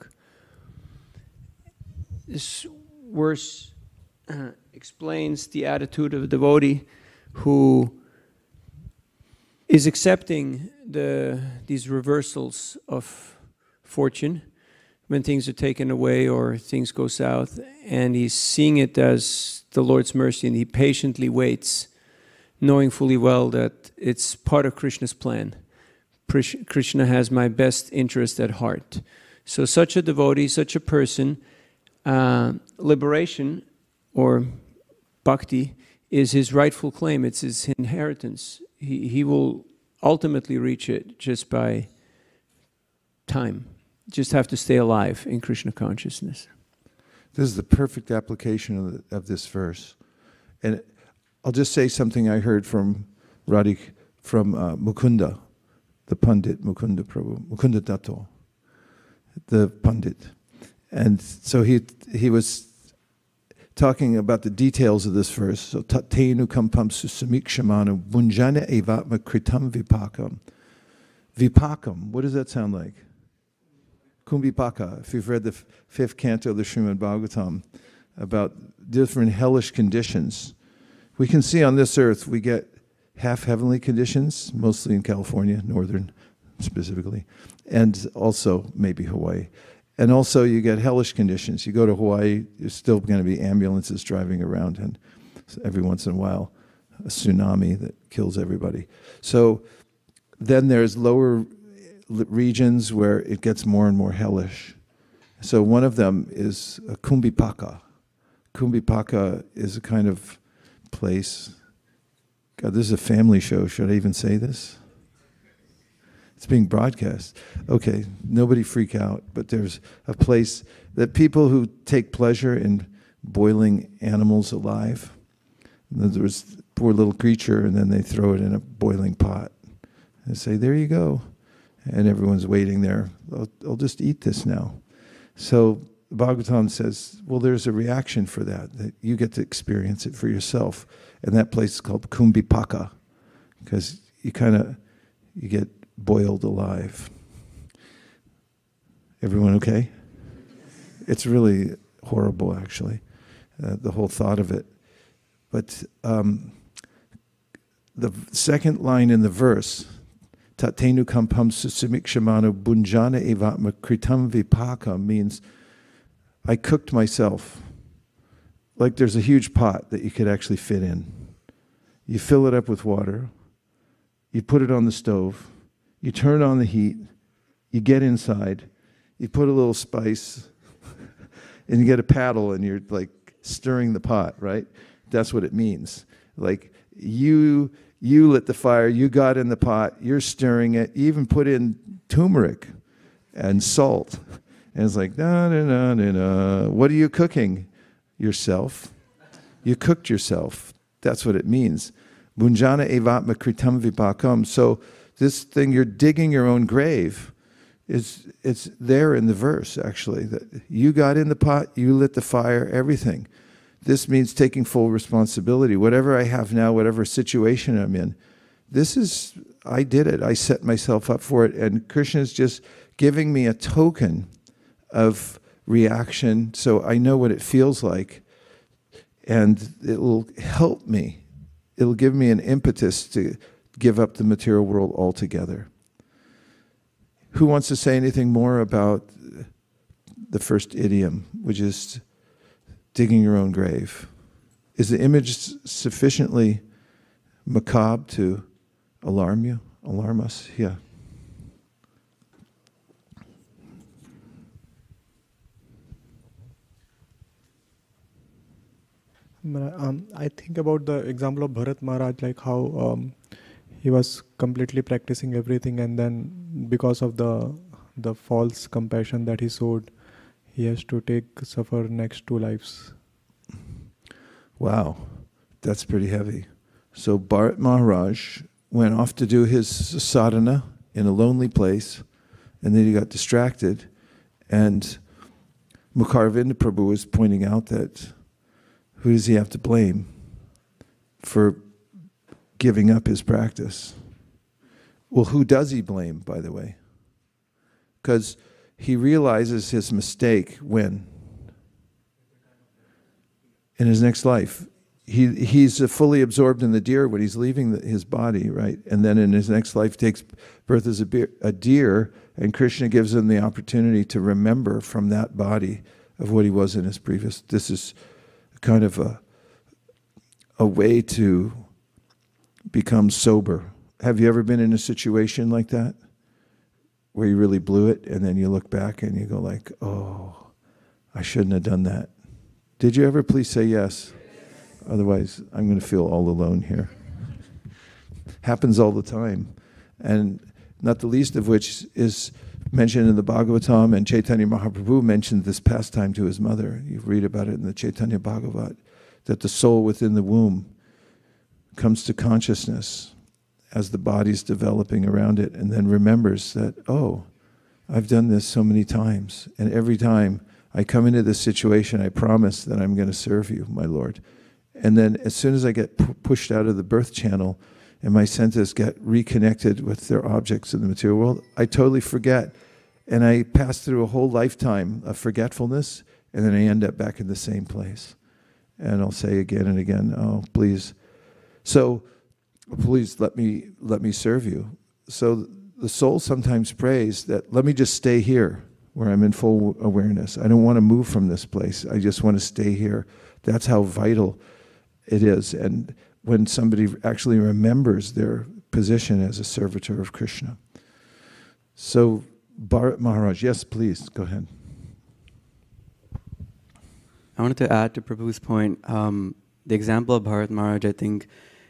this verse uh, explains the attitude of a devotee who is accepting the, these reversals of fortune when things are taken away or things go south, and he's seeing it as the Lord's mercy, and he patiently waits, knowing fully well that it's part of Krishna's plan. Krishna has my best interest at heart. So, such a devotee, such a person, uh, liberation or bhakti is his rightful claim, it's his inheritance. He, he will ultimately reach it just by time just have to stay alive in Krishna consciousness. This is the perfect application of, the, of this verse. And I'll just say something I heard from Radhik, from uh, Mukunda, the Pandit, Mukunda Prabhu, Mukunda Dato, the Pandit. And so he, he was talking about the details of this verse. So, tatenu kampam susamikshamanu bunjana evatma kritam vipakam. Vipakam, what does that sound like? Kumbhipaka, if you've read the fifth canto of the Srimad Bhagavatam, about different hellish conditions. We can see on this earth we get half heavenly conditions, mostly in California, northern specifically, and also maybe Hawaii. And also, you get hellish conditions. You go to Hawaii, there's still going to be ambulances driving around, and every once in a while, a tsunami that kills everybody. So then there's lower regions where it gets more and more hellish. So one of them is uh, Kumbhipaka. Kumbhipaka is a kind of place. God, this is a family show. Should I even say this? It's being broadcast. Okay, nobody freak out, but there's a place that people who take pleasure in boiling animals alive. There's poor little creature, and then they throw it in a boiling pot and say, There you go and everyone's waiting there. I'll, I'll just eat this now. So Bhagavatam says, well, there's a reaction for that, that you get to experience it for yourself. And that place is called Kumbhipaka, because you kind of, you get boiled alive. Everyone okay? It's really horrible, actually, uh, the whole thought of it. But um, the second line in the verse, Tatenu kampam susamikshamanu bunjana evatma kritam vipaka means I cooked myself. Like there's a huge pot that you could actually fit in. You fill it up with water, you put it on the stove, you turn on the heat, you get inside, you put a little spice, and you get a paddle and you're like stirring the pot, right? That's what it means. Like you you lit the fire, you got in the pot, you're stirring it, you even put in turmeric and salt. And it's like, no, no, no, no, no. What are you cooking? Yourself. You cooked yourself. That's what it means. Bunjana evatma kritam vipakam. So this thing, you're digging your own grave. is it's there in the verse actually that you got in the pot, you lit the fire, everything. This means taking full responsibility. Whatever I have now, whatever situation I'm in, this is I did it. I set myself up for it, and Krishna is just giving me a token of reaction, so I know what it feels like, and it will help me. It'll give me an impetus to give up the material world altogether. Who wants to say anything more about the first idiom, which is digging your own grave? Is the image sufficiently macabre to alarm you, alarm us? Yeah. Um, I think about the example of Bharat Maharaj, like how um, he was completely practicing everything, and then because of the the false compassion that he showed, he has to take suffer next two lives. Wow, that's pretty heavy. So Bharat Maharaj went off to do his sadhana in a lonely place, and then he got distracted, and Mukaravinda Prabhu was pointing out that who does he have to blame for giving up his practice? Well, who does he blame, by the way? Because he realizes his mistake when? In his next life. He, he's fully absorbed in the deer when he's leaving the, his body, right? And then in his next life takes birth as a, beer, a deer, and Krishna gives him the opportunity to remember from that body of what he was in his previous. This is kind of a, a way to become sober. Have you ever been in a situation like that? Where you really blew it and then you look back and you go like, "Oh, I shouldn't have done that." Did you ever please say yes? Otherwise, I'm going to feel all alone here. Happens all the time. And not the least of which is mentioned in the Bhagavatam, and Chaitanya Mahaprabhu mentioned this pastime to his mother. You read about it in the Chaitanya Bhagavat, that the soul within the womb comes to consciousness as the body's developing around it, and then remembers that, oh, I've done this so many times, and every time I come into this situation, I promise that I'm going to serve you, my Lord. And then as soon as I get p- pushed out of the birth channel, and my senses get reconnected with their objects in the material world, I totally forget. And I pass through a whole lifetime of forgetfulness, and then I end up back in the same place. And I'll say again and again, oh, please. So, please let me, let me serve you. So the soul sometimes prays that, let me just stay here where I'm in full awareness. I don't want to move from this place. I just want to stay here. That's how vital it is. And when somebody actually remembers their position as a servitor of Krishna. So, Bharat Maharaj, yes, please, go ahead. I wanted to add to Prabhu's point. Um, the example of Bharat Maharaj, I think,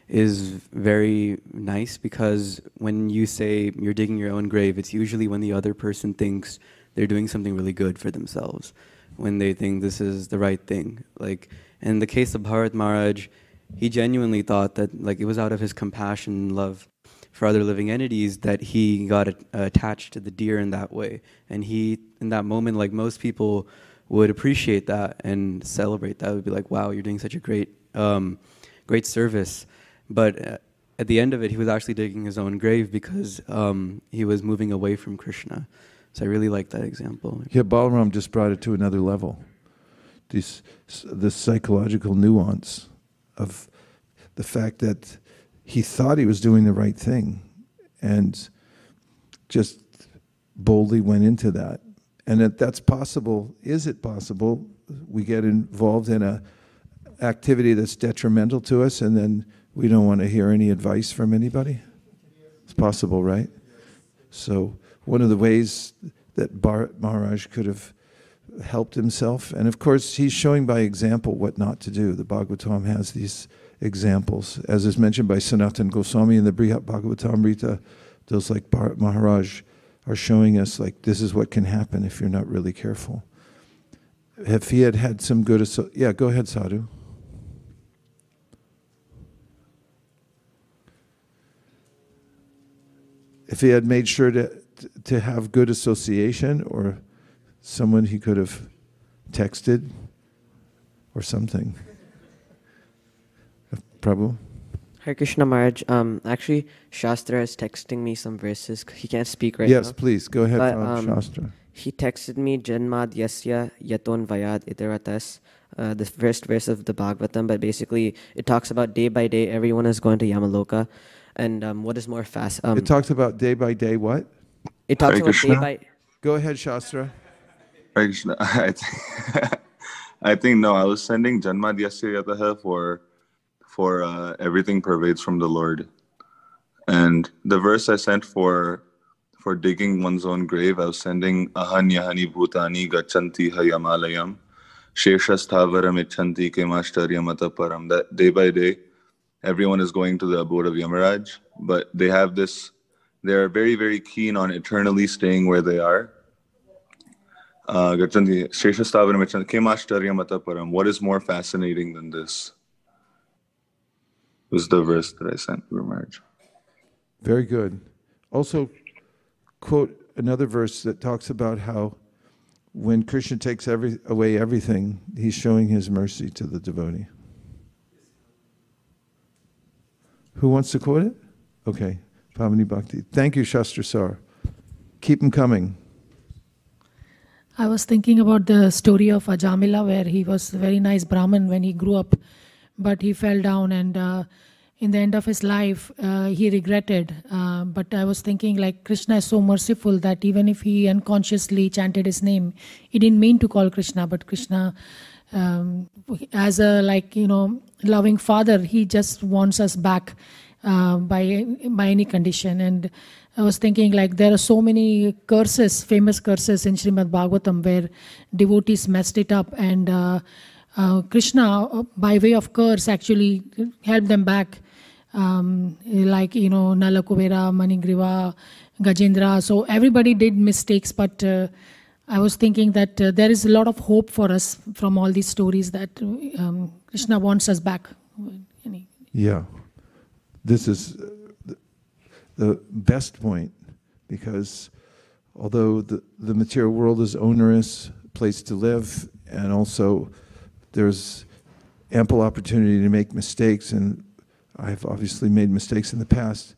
is very nice because when you say you're digging your own grave, it's usually when the other person thinks they're doing something really good for themselves, when they think this is the right thing. Like in the case of Bharat Maharaj, he genuinely thought that like it was out of his compassion and love for other living entities that he got uh, attached to the deer in that way. And he in that moment like most people would appreciate that and celebrate that. Would be like wow you're doing such a great um, great service but uh, at the end of it he was actually digging his own grave because um, he was moving away from krishna so i really like that example yeah balaram just brought it to another level this this psychological nuance of the fact that he thought he was doing the right thing and just boldly went into that. And that that's possible. Is it possible we get involved in a activity that's detrimental to us and then we don't want to hear any advice from anybody? It's possible, right? So one of the ways that Maharaj could have helped himself. And of course, he's showing by example what not to do. The Bhagavatam has these examples, as is mentioned by Sanatan Goswami in the Brihat Bhagavatamrita. Those like Maharaj are showing us like this is what can happen if you're not really careful. If he had had some good, yeah, go ahead, Sadhu. If he had made sure to, to have good association or someone he could have texted or something. Prabhu? Hare Krishna Maharaj, um, actually, Shastra is texting me some verses. He can't speak right Yes, now. Yes, please, go ahead, But, um, Shastra. He texted me Janmad Yasya Yaton Vayad Iteratas, uh, the first verse of the Bhagavatam, but basically it talks about day by day everyone is going to Yamaloka. And um, what is more fast? Um, it talks about day by day what? It talks Hare about day Krishna. by. Go ahead, Shastra. Hare Krishna. I think, I think no. I was sending Janma Dyasya for for uh, everything pervades from the Lord, and the verse I sent for for digging one's own grave, I was sending Ahanyahani Bhutani Gachanti Hayamalayam Sheshastavaram Ichanti Kemashtaryamata Param. That day by day, everyone is going to the abode of Yamaraj, but they have this. They are very, very keen on eternally staying where they are. Uh. What is more fascinating than this? Was the verse that I sent for marriage. Very good. Also, quote another verse that talks about how when Krishna takes every, away everything, he's showing his mercy to the devotee. Who wants to quote it? Okay, Pavani Bhakti. Thank you, Shastra Sar. Keep them coming. I was thinking about the story of Ajamila, where he was a very nice Brahmin when he grew up, but he fell down, and uh, in the end of his life, uh, he regretted. Uh, but I was thinking, like, Krishna is so merciful that even if he unconsciously chanted his name, he didn't mean to call Krishna, but Krishna, um, as a, like, you know, loving father, he just wants us back uh, by by any condition. And I was thinking like there are so many curses, famous curses in Srimad Bhagavatam where devotees messed it up, and uh, uh, Krishna, uh, by way of curse, actually helped them back. Um, like you know nala Nalakuvera, Manigriva, Gajendra. So everybody did mistakes, but uh, I was thinking that uh, there is a lot of hope for us from all these stories that um, Krishna wants us back. Yeah. This is uh, the- best point because although the, the material world is onerous place to live and also there's ample opportunity to make mistakes and I've obviously made mistakes in the past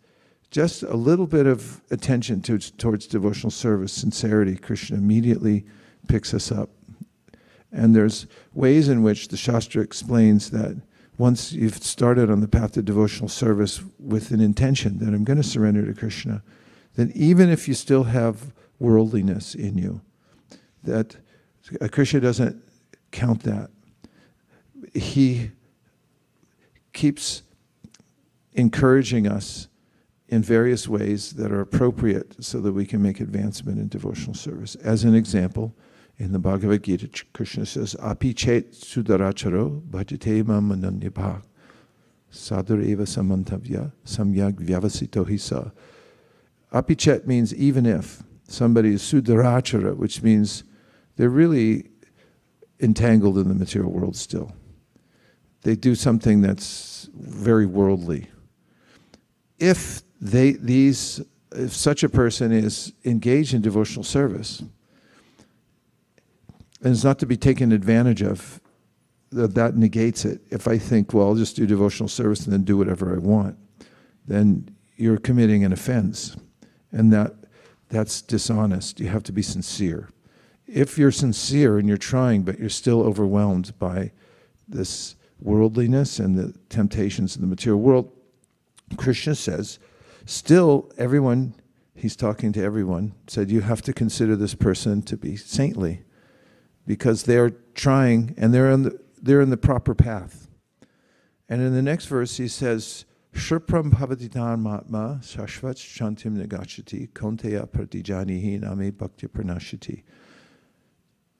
just a little bit of attention to, towards devotional service sincerity Krishna immediately picks us up and there's ways in which the Shastra explains that once you've started on the path of devotional service with an intention that I'm going to surrender to Krishna, then even if you still have worldliness in you, that Krishna doesn't count that. He keeps encouraging us in various ways that are appropriate so that we can make advancement in devotional service. As an example, in the Bhagavad Gita, Krishna says, Api chet sudaracharo bhajate mam ananyabha sadhur eva samantavya samyag vyavasito hisa. Api chet means even if somebody is sudarachara, which means they're really entangled in the material world still. They do something that's very worldly. If they these if such a person is engaged in devotional service, and it's not to be taken advantage of, that, that negates it. If I think, well, I'll just do devotional service and then do whatever I want, then you're committing an offense. And that that's dishonest. You have to be sincere. If you're sincere and you're trying, but you're still overwhelmed by this worldliness and the temptations of the material world, Krishna says, still everyone, he's talking to everyone, said you have to consider this person to be saintly because they're trying and they're in the, they're in the proper path. And in the next verse, he says, Shurpram bhavatitan matma shashvat shantim negachati konteya pratijanihi name bhakti pranashati.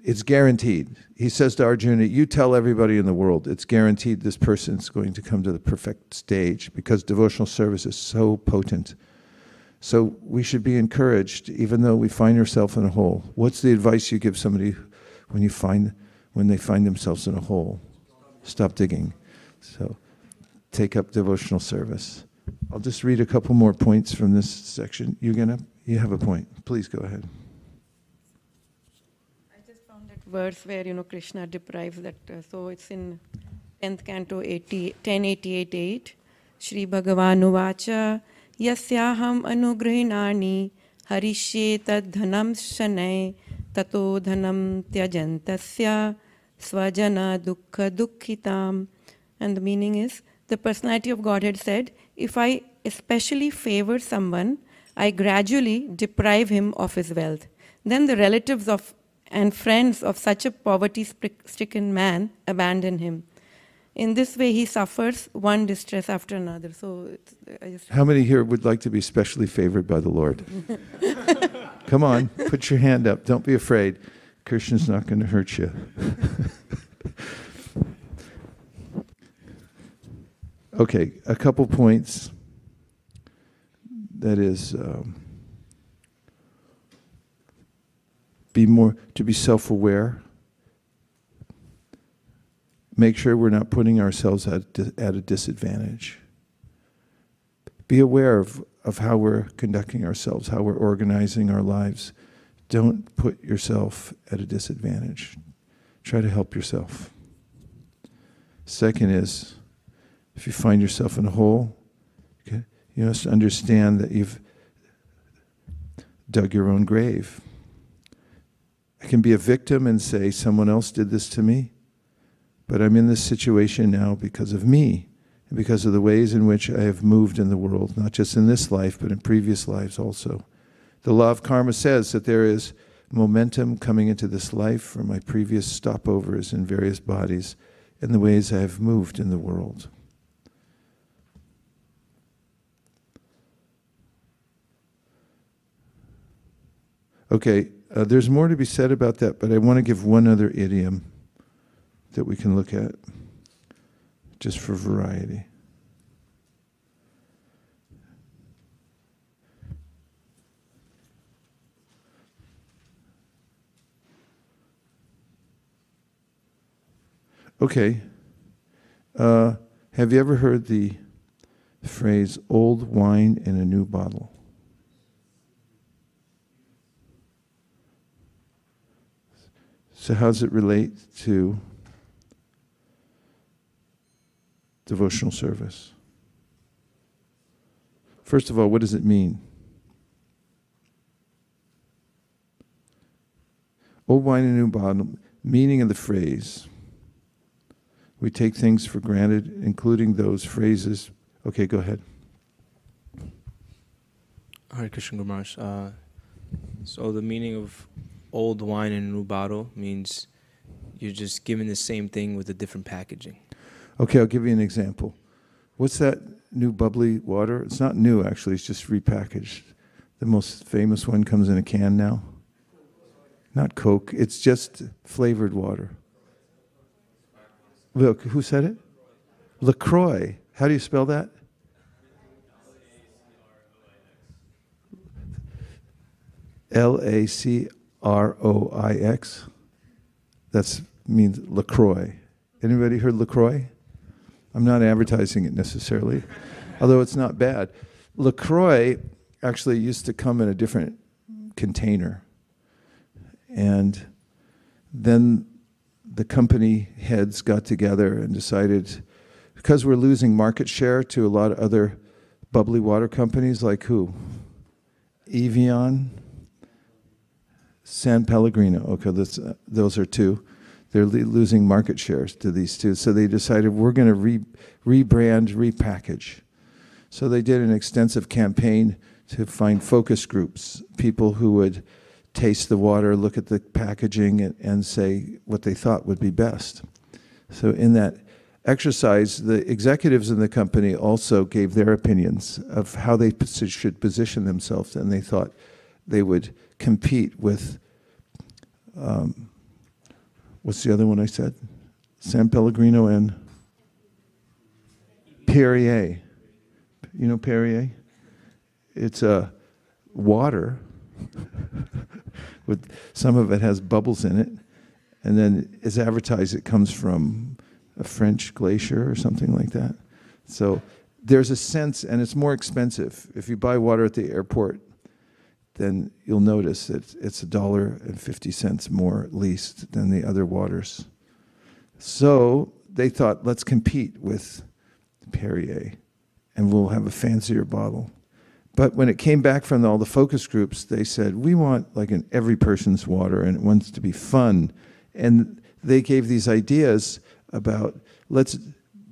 It's guaranteed. He says to Arjuna, You tell everybody in the world, it's guaranteed this person's going to come to the perfect stage because devotional service is so potent. So we should be encouraged, even though we find ourselves in a hole. What's the advice you give somebody when you find when they find themselves in a hole? Stop digging. So take up devotional service. I'll just read a couple more points from this section. You're gonna You have a point. Please go ahead. Verse where you know Krishna deprives that. Uh, so it's in 10th canto 80, 1088 8. Shri Bhagavan Yasyaham anugrahinani harishye tadhanam shanay tato dhanam tyajantasya svajana dukkha dukkhitam. And the meaning is the personality of Godhead said, if I especially favor someone, I gradually deprive him of his wealth. Then the relatives of and friends of such a poverty stricken man abandon him. In this way, he suffers one distress after another. So, how many here would like to be specially favored by the Lord? Come on, put your hand up. Don't be afraid. Krishna's not going to hurt you. okay, a couple points. That is. Um, be more to be self-aware. Make sure we're not putting ourselves at, at a disadvantage. Be aware of, of how we're conducting ourselves how we're organizing our lives. Don't put yourself at a disadvantage. Try to help yourself. Second is if you find yourself in a hole you must understand that you've dug your own grave I can be a victim and say, someone else did this to me, but I'm in this situation now because of me and because of the ways in which I have moved in the world, not just in this life, but in previous lives also. The law of karma says that there is momentum coming into this life from my previous stopovers in various bodies and the ways I have moved in the world. Okay, uh, there's more to be said about that, but I want to give one other idiom that we can look at just for variety. Okay. Uh, have you ever heard the phrase old wine in a new bottle? So, how does it relate to devotional service? First of all, what does it mean? Old wine in new bottle, meaning of the phrase. We take things for granted, including those phrases. Okay, go ahead. Hare Krishna. Uh, so the meaning of old wine in a new bottle means you're just giving the same thing with a different packaging. Okay, I'll give you an example. What's that new bubbly water? It's not new, actually, it's just repackaged. The most famous one comes in a can now. Not Coke, it's just flavored water. Look, who said it? LaCroix. How do you spell that? L A C R O I X. That means LaCroix. Anybody heard LaCroix? I'm not advertising it necessarily, although it's not bad. LaCroix actually used to come in a different container. And then the company heads got together and decided because we're losing market share to a lot of other bubbly water companies like who? Evian, San Pellegrino. Okay, uh, those are two. They're losing market shares to these two. So they decided we're going to re- rebrand, repackage. So they did an extensive campaign to find focus groups, people who would taste the water, look at the packaging, and, and say what they thought would be best. So in that exercise, the executives in the company also gave their opinions of how they should position themselves, and they thought they would compete with um, what's the other one I said? San Pellegrino and Perrier. You know Perrier? It's a uh, water with some of it has bubbles in it, and then as advertised it comes from a French glacier or something like that. So there's a sense, and it's more expensive. If you buy water at the airport, then you'll notice that it's a dollar and 50 cents more at least than the other waters. So they thought, let's compete with Perrier and we'll have a fancier bottle. But when it came back from all the focus groups, they said, we want like an every person's water and it wants to be fun. And they gave these ideas about let's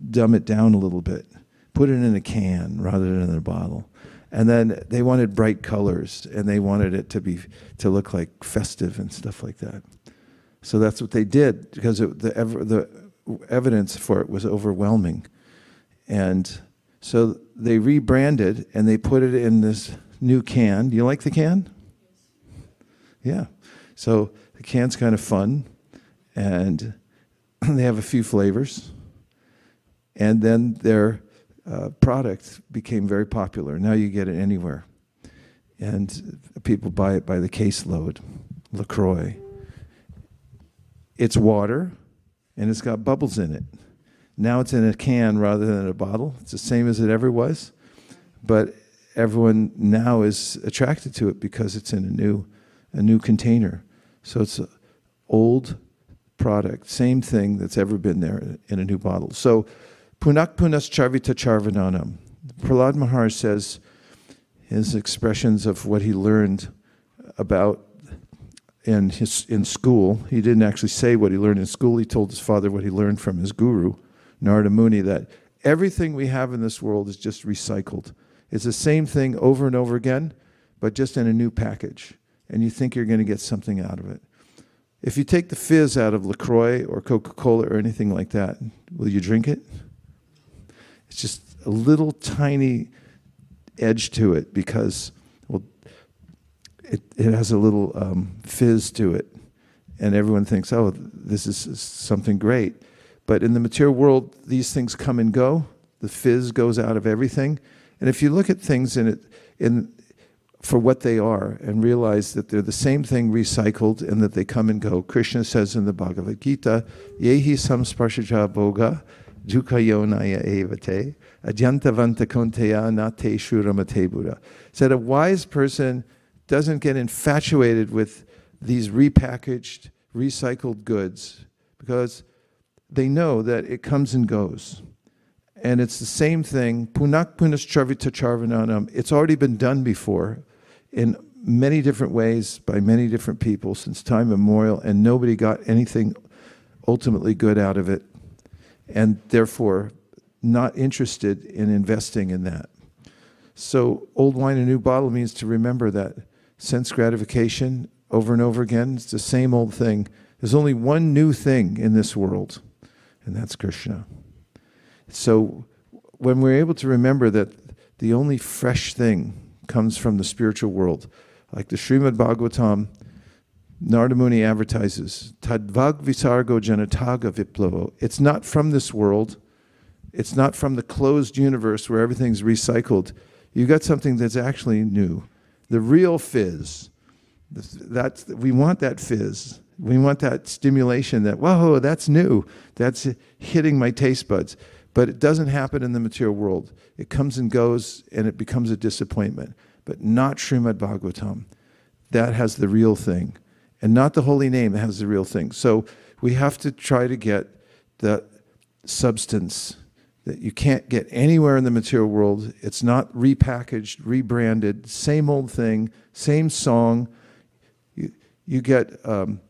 dumb it down a little bit, put it in a can rather than in a bottle. And then they wanted bright colors and they wanted it to be to look like festive and stuff like that. So that's what they did because it, the, ev- the evidence for it was overwhelming. And so they rebranded and they put it in this new can. Do you like the can? Yeah. So the can's kind of fun and they have a few flavors. And then their uh, product became very popular. Now you get it anywhere. And people buy it by the caseload. LaCroix. It's water and it's got bubbles in it. Now it's in a can rather than a bottle. It's the same as it ever was. But everyone now is attracted to it because it's in a new, a new container. So it's an old product, same thing that's ever been there in a new bottle. So punak punas charvita charvananam. Prahlad Maharaj says his expressions of what he learned about in his in school. He didn't actually say what he learned in school. He told his father what he learned from his guru, Narada Muni, that everything we have in this world is just recycled. It's the same thing over and over again, but just in a new package. And you think you're going to get something out of it. If you take the fizz out of LaCroix or Coca Cola or anything like that, will you drink it? It's just a little tiny edge to it because, well, it, it has a little um, fizz to it. And everyone thinks, oh, this is something great. But in the material world, these things come and go. The fizz goes out of everything. And if you look at things in it, in, for what they are and realize that they're the same thing recycled and that they come and go. Krishna says in the Bhagavad Gita, Yehi samsparshaja boga jukayonaya evate adyantavanta konteya nate shuramate. Said a wise person doesn't get infatuated with these repackaged, recycled goods because they know that it comes and goes. And it's the same thing. Punak punas charvita charvananam. It's already been done before in many different ways by many different people since time immemorial, and nobody got anything ultimately good out of it, and therefore not interested in investing in that. So, old wine in a new bottle means to remember that sense gratification over and over again, it's the same old thing. There's only one new thing in this world, and that's Krishna. So, when we're able to remember that the only fresh thing comes from the spiritual world. Like the Srimad Bhagavatam, Narada Muni advertises, Tadvag Visargo Janataga Viplavo. It's not from this world. It's not from the closed universe where everything's recycled. You got something that's actually new. The real fizz. That's, we want that fizz. We want that stimulation that, whoa, that's new. That's hitting my taste buds. But it doesn't happen in the material world. It comes and goes and it becomes a disappointment. But not Srimad Bhagavatam. That has the real thing. And not the holy name that has the real thing. So we have to try to get the substance that you can't get anywhere in the material world. It's not repackaged, rebranded, same old thing, same song. You, you get um,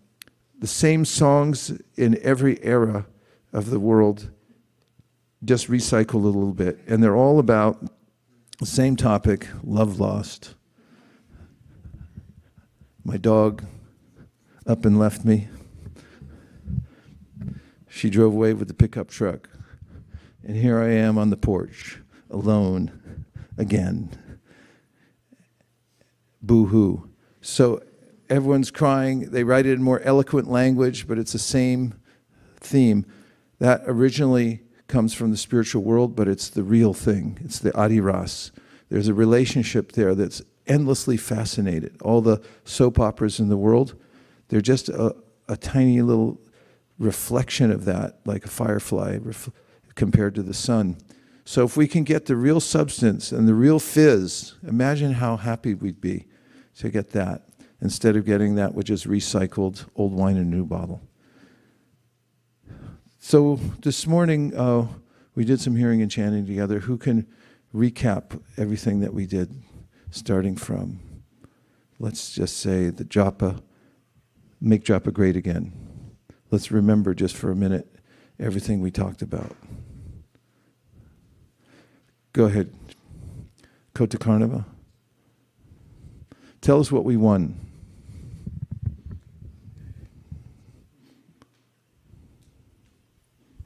the same songs in every era of the world just recycled a little bit. And they're all about the same topic love lost. My dog up and left me. She drove away with the pickup truck. And here I am on the porch, alone again. Boo hoo. So everyone's crying. They write it in more eloquent language, but it's the same theme. That originally comes from the spiritual world, but it's the real thing. It's the adiras. There's a relationship there that's endlessly fascinated. All the soap operas in the world, they're just a, a tiny little reflection of that, like a firefly ref- compared to the sun. So if we can get the real substance and the real fizz, imagine how happy we'd be to get that instead of getting that which is recycled old wine in a new bottle. So this morning, uh, we did some hearing and chanting together. Who can recap everything that we did, starting from, let's just say, the japa, make japa great again. Let's remember just for a minute everything we talked about. Go ahead, Kota Karnava. Tell us what we won.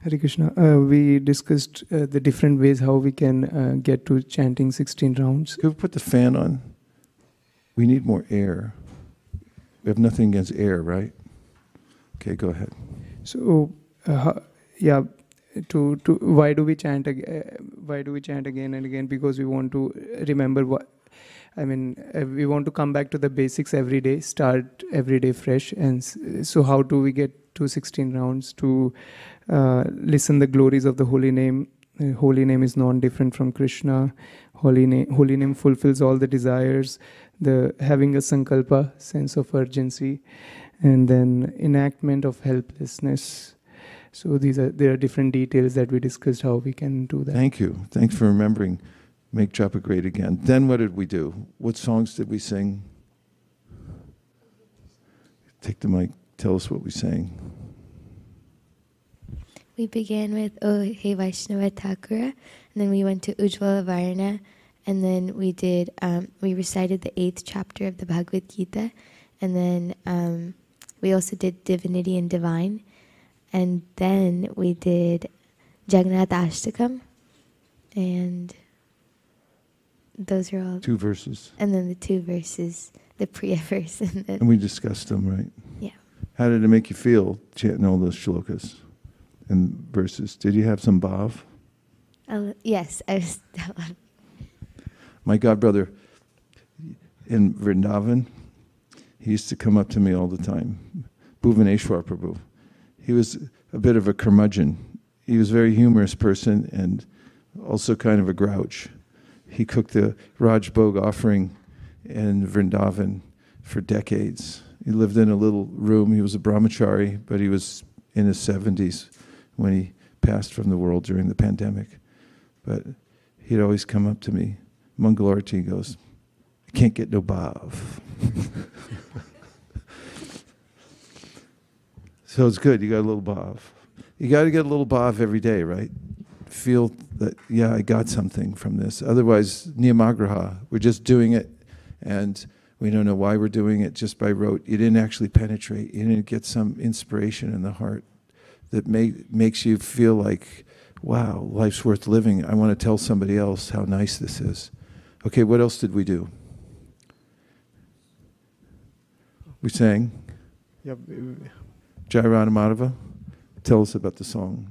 Hare Krishna. Uh, we discussed uh, the different ways how we can uh, get to chanting 16 rounds. Could we put the fan on? We need more air. We have nothing against air, right? Okay, go ahead. So, uh, yeah, to to why do we chant ag- uh, why do we chant again and again because we want to remember what I mean uh, we want to come back to the basics every day start every day fresh and so how do we get to 16 rounds to uh, listen the glories of the holy name Uh, holy name is non different from Krishna holy name holy name fulfills all the desires the having a sankalpa sense of urgency and then enactment of helplessness so these are there are different details that we discussed how we can do that. Thank you. Thanks for remembering. Make Japa great again. Then what did we do? What songs did we sing? Take the mic. Tell us what we sang. We began with Oh Hey Vaishnava Thakura, and then we went to Ujjvala Varna, and then we did um, we recited the eighth chapter of the Bhagavad Gita, and then um, we also did Divinity and Divine, and then we did Jagannath Ashtakam, and those are all Two verses. and then the two verses, the Priya verse, and then And we discussed them, right? Yeah. How did it make you feel chanting all those shlokas and verses? Did you have some bhav? I'll- yes, I was. My god brother in Vrindavan, he used to come up to me all the time. Bhuvaneshwar Prabhu. He was a bit of a curmudgeon. He was a very humorous person and also kind of a grouch. He cooked the Raj Bhog offering in Vrindavan for decades. He lived in a little room. He was a brahmachari, but he was in his 70s when he passed from the world during the pandemic. But he'd always come up to me. Mangalarti goes, I can't get no bhav. so it's good. You got a little bhav. You got to get a little bhav every day, right? Feel that, yeah, I got something from this. Otherwise, niyamagraha, we're just doing it and we don't know why we're doing it just by rote. You didn't actually penetrate. You didn't get some inspiration in the heart that make, makes you feel like, wow, life's worth living. I want to tell somebody else how nice this is. Okay, what else did we do? We sang. Yeah, we- we- Jai Radha Madhava. Tell us about the song.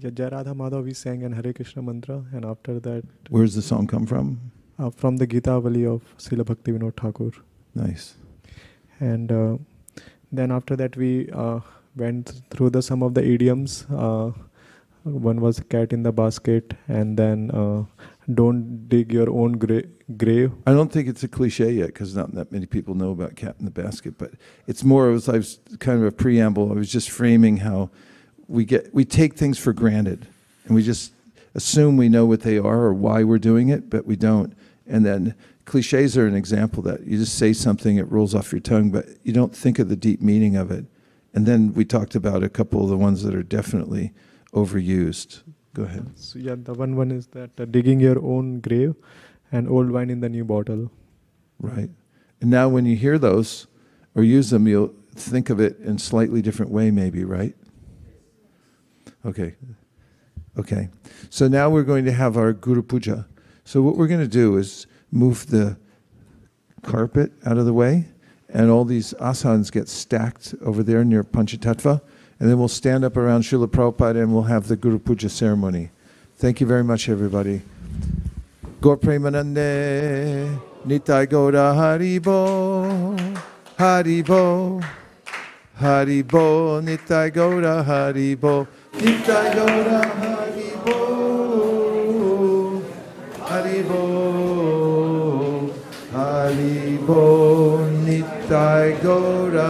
yeah, Jai Radha Madhav we sang and Hare Krishna mantra, and after that, Where does the song come from? uh, from the Gitavali of Srila Bhakti Vinod Thakur. Nice. And uh, then after that, we uh, went through the some of the idioms. One was cat in the basket, and then uh, don't dig your own gra- grave. I don't think it's a cliche yet because not that many people know about Cat in the Basket, but it's more as I was kind of a preamble. I was just framing how we get we take things for granted and we just assume we know what they are or why we're doing it, but we don't. And then cliches are an example that you just say something, it rolls off your tongue, but you don't think of the deep meaning of it. And then we talked about a couple of the ones that are definitely overused. Go ahead. So yeah, the one one is that uh, digging your own grave, and old wine in the new bottle. Right. And now when you hear those or use them, you'll think of it in slightly different way, maybe, right? Okay. Okay. So now we're going to have our Guru Puja. So what we're going to do is move the carpet out of the way, and all these asanas get stacked over there near Panchatattva, and then we'll stand up around Srila Prabhupada and we'll have the Guru Puja ceremony. Thank you very much, everybody. Gaur Premanande, Nitai Gaura Haribol, Haribol, Haribol, Nitai Gaura Haribol, Nitai Gaura Haribol, Haribol, Haribol. Nitai Gaura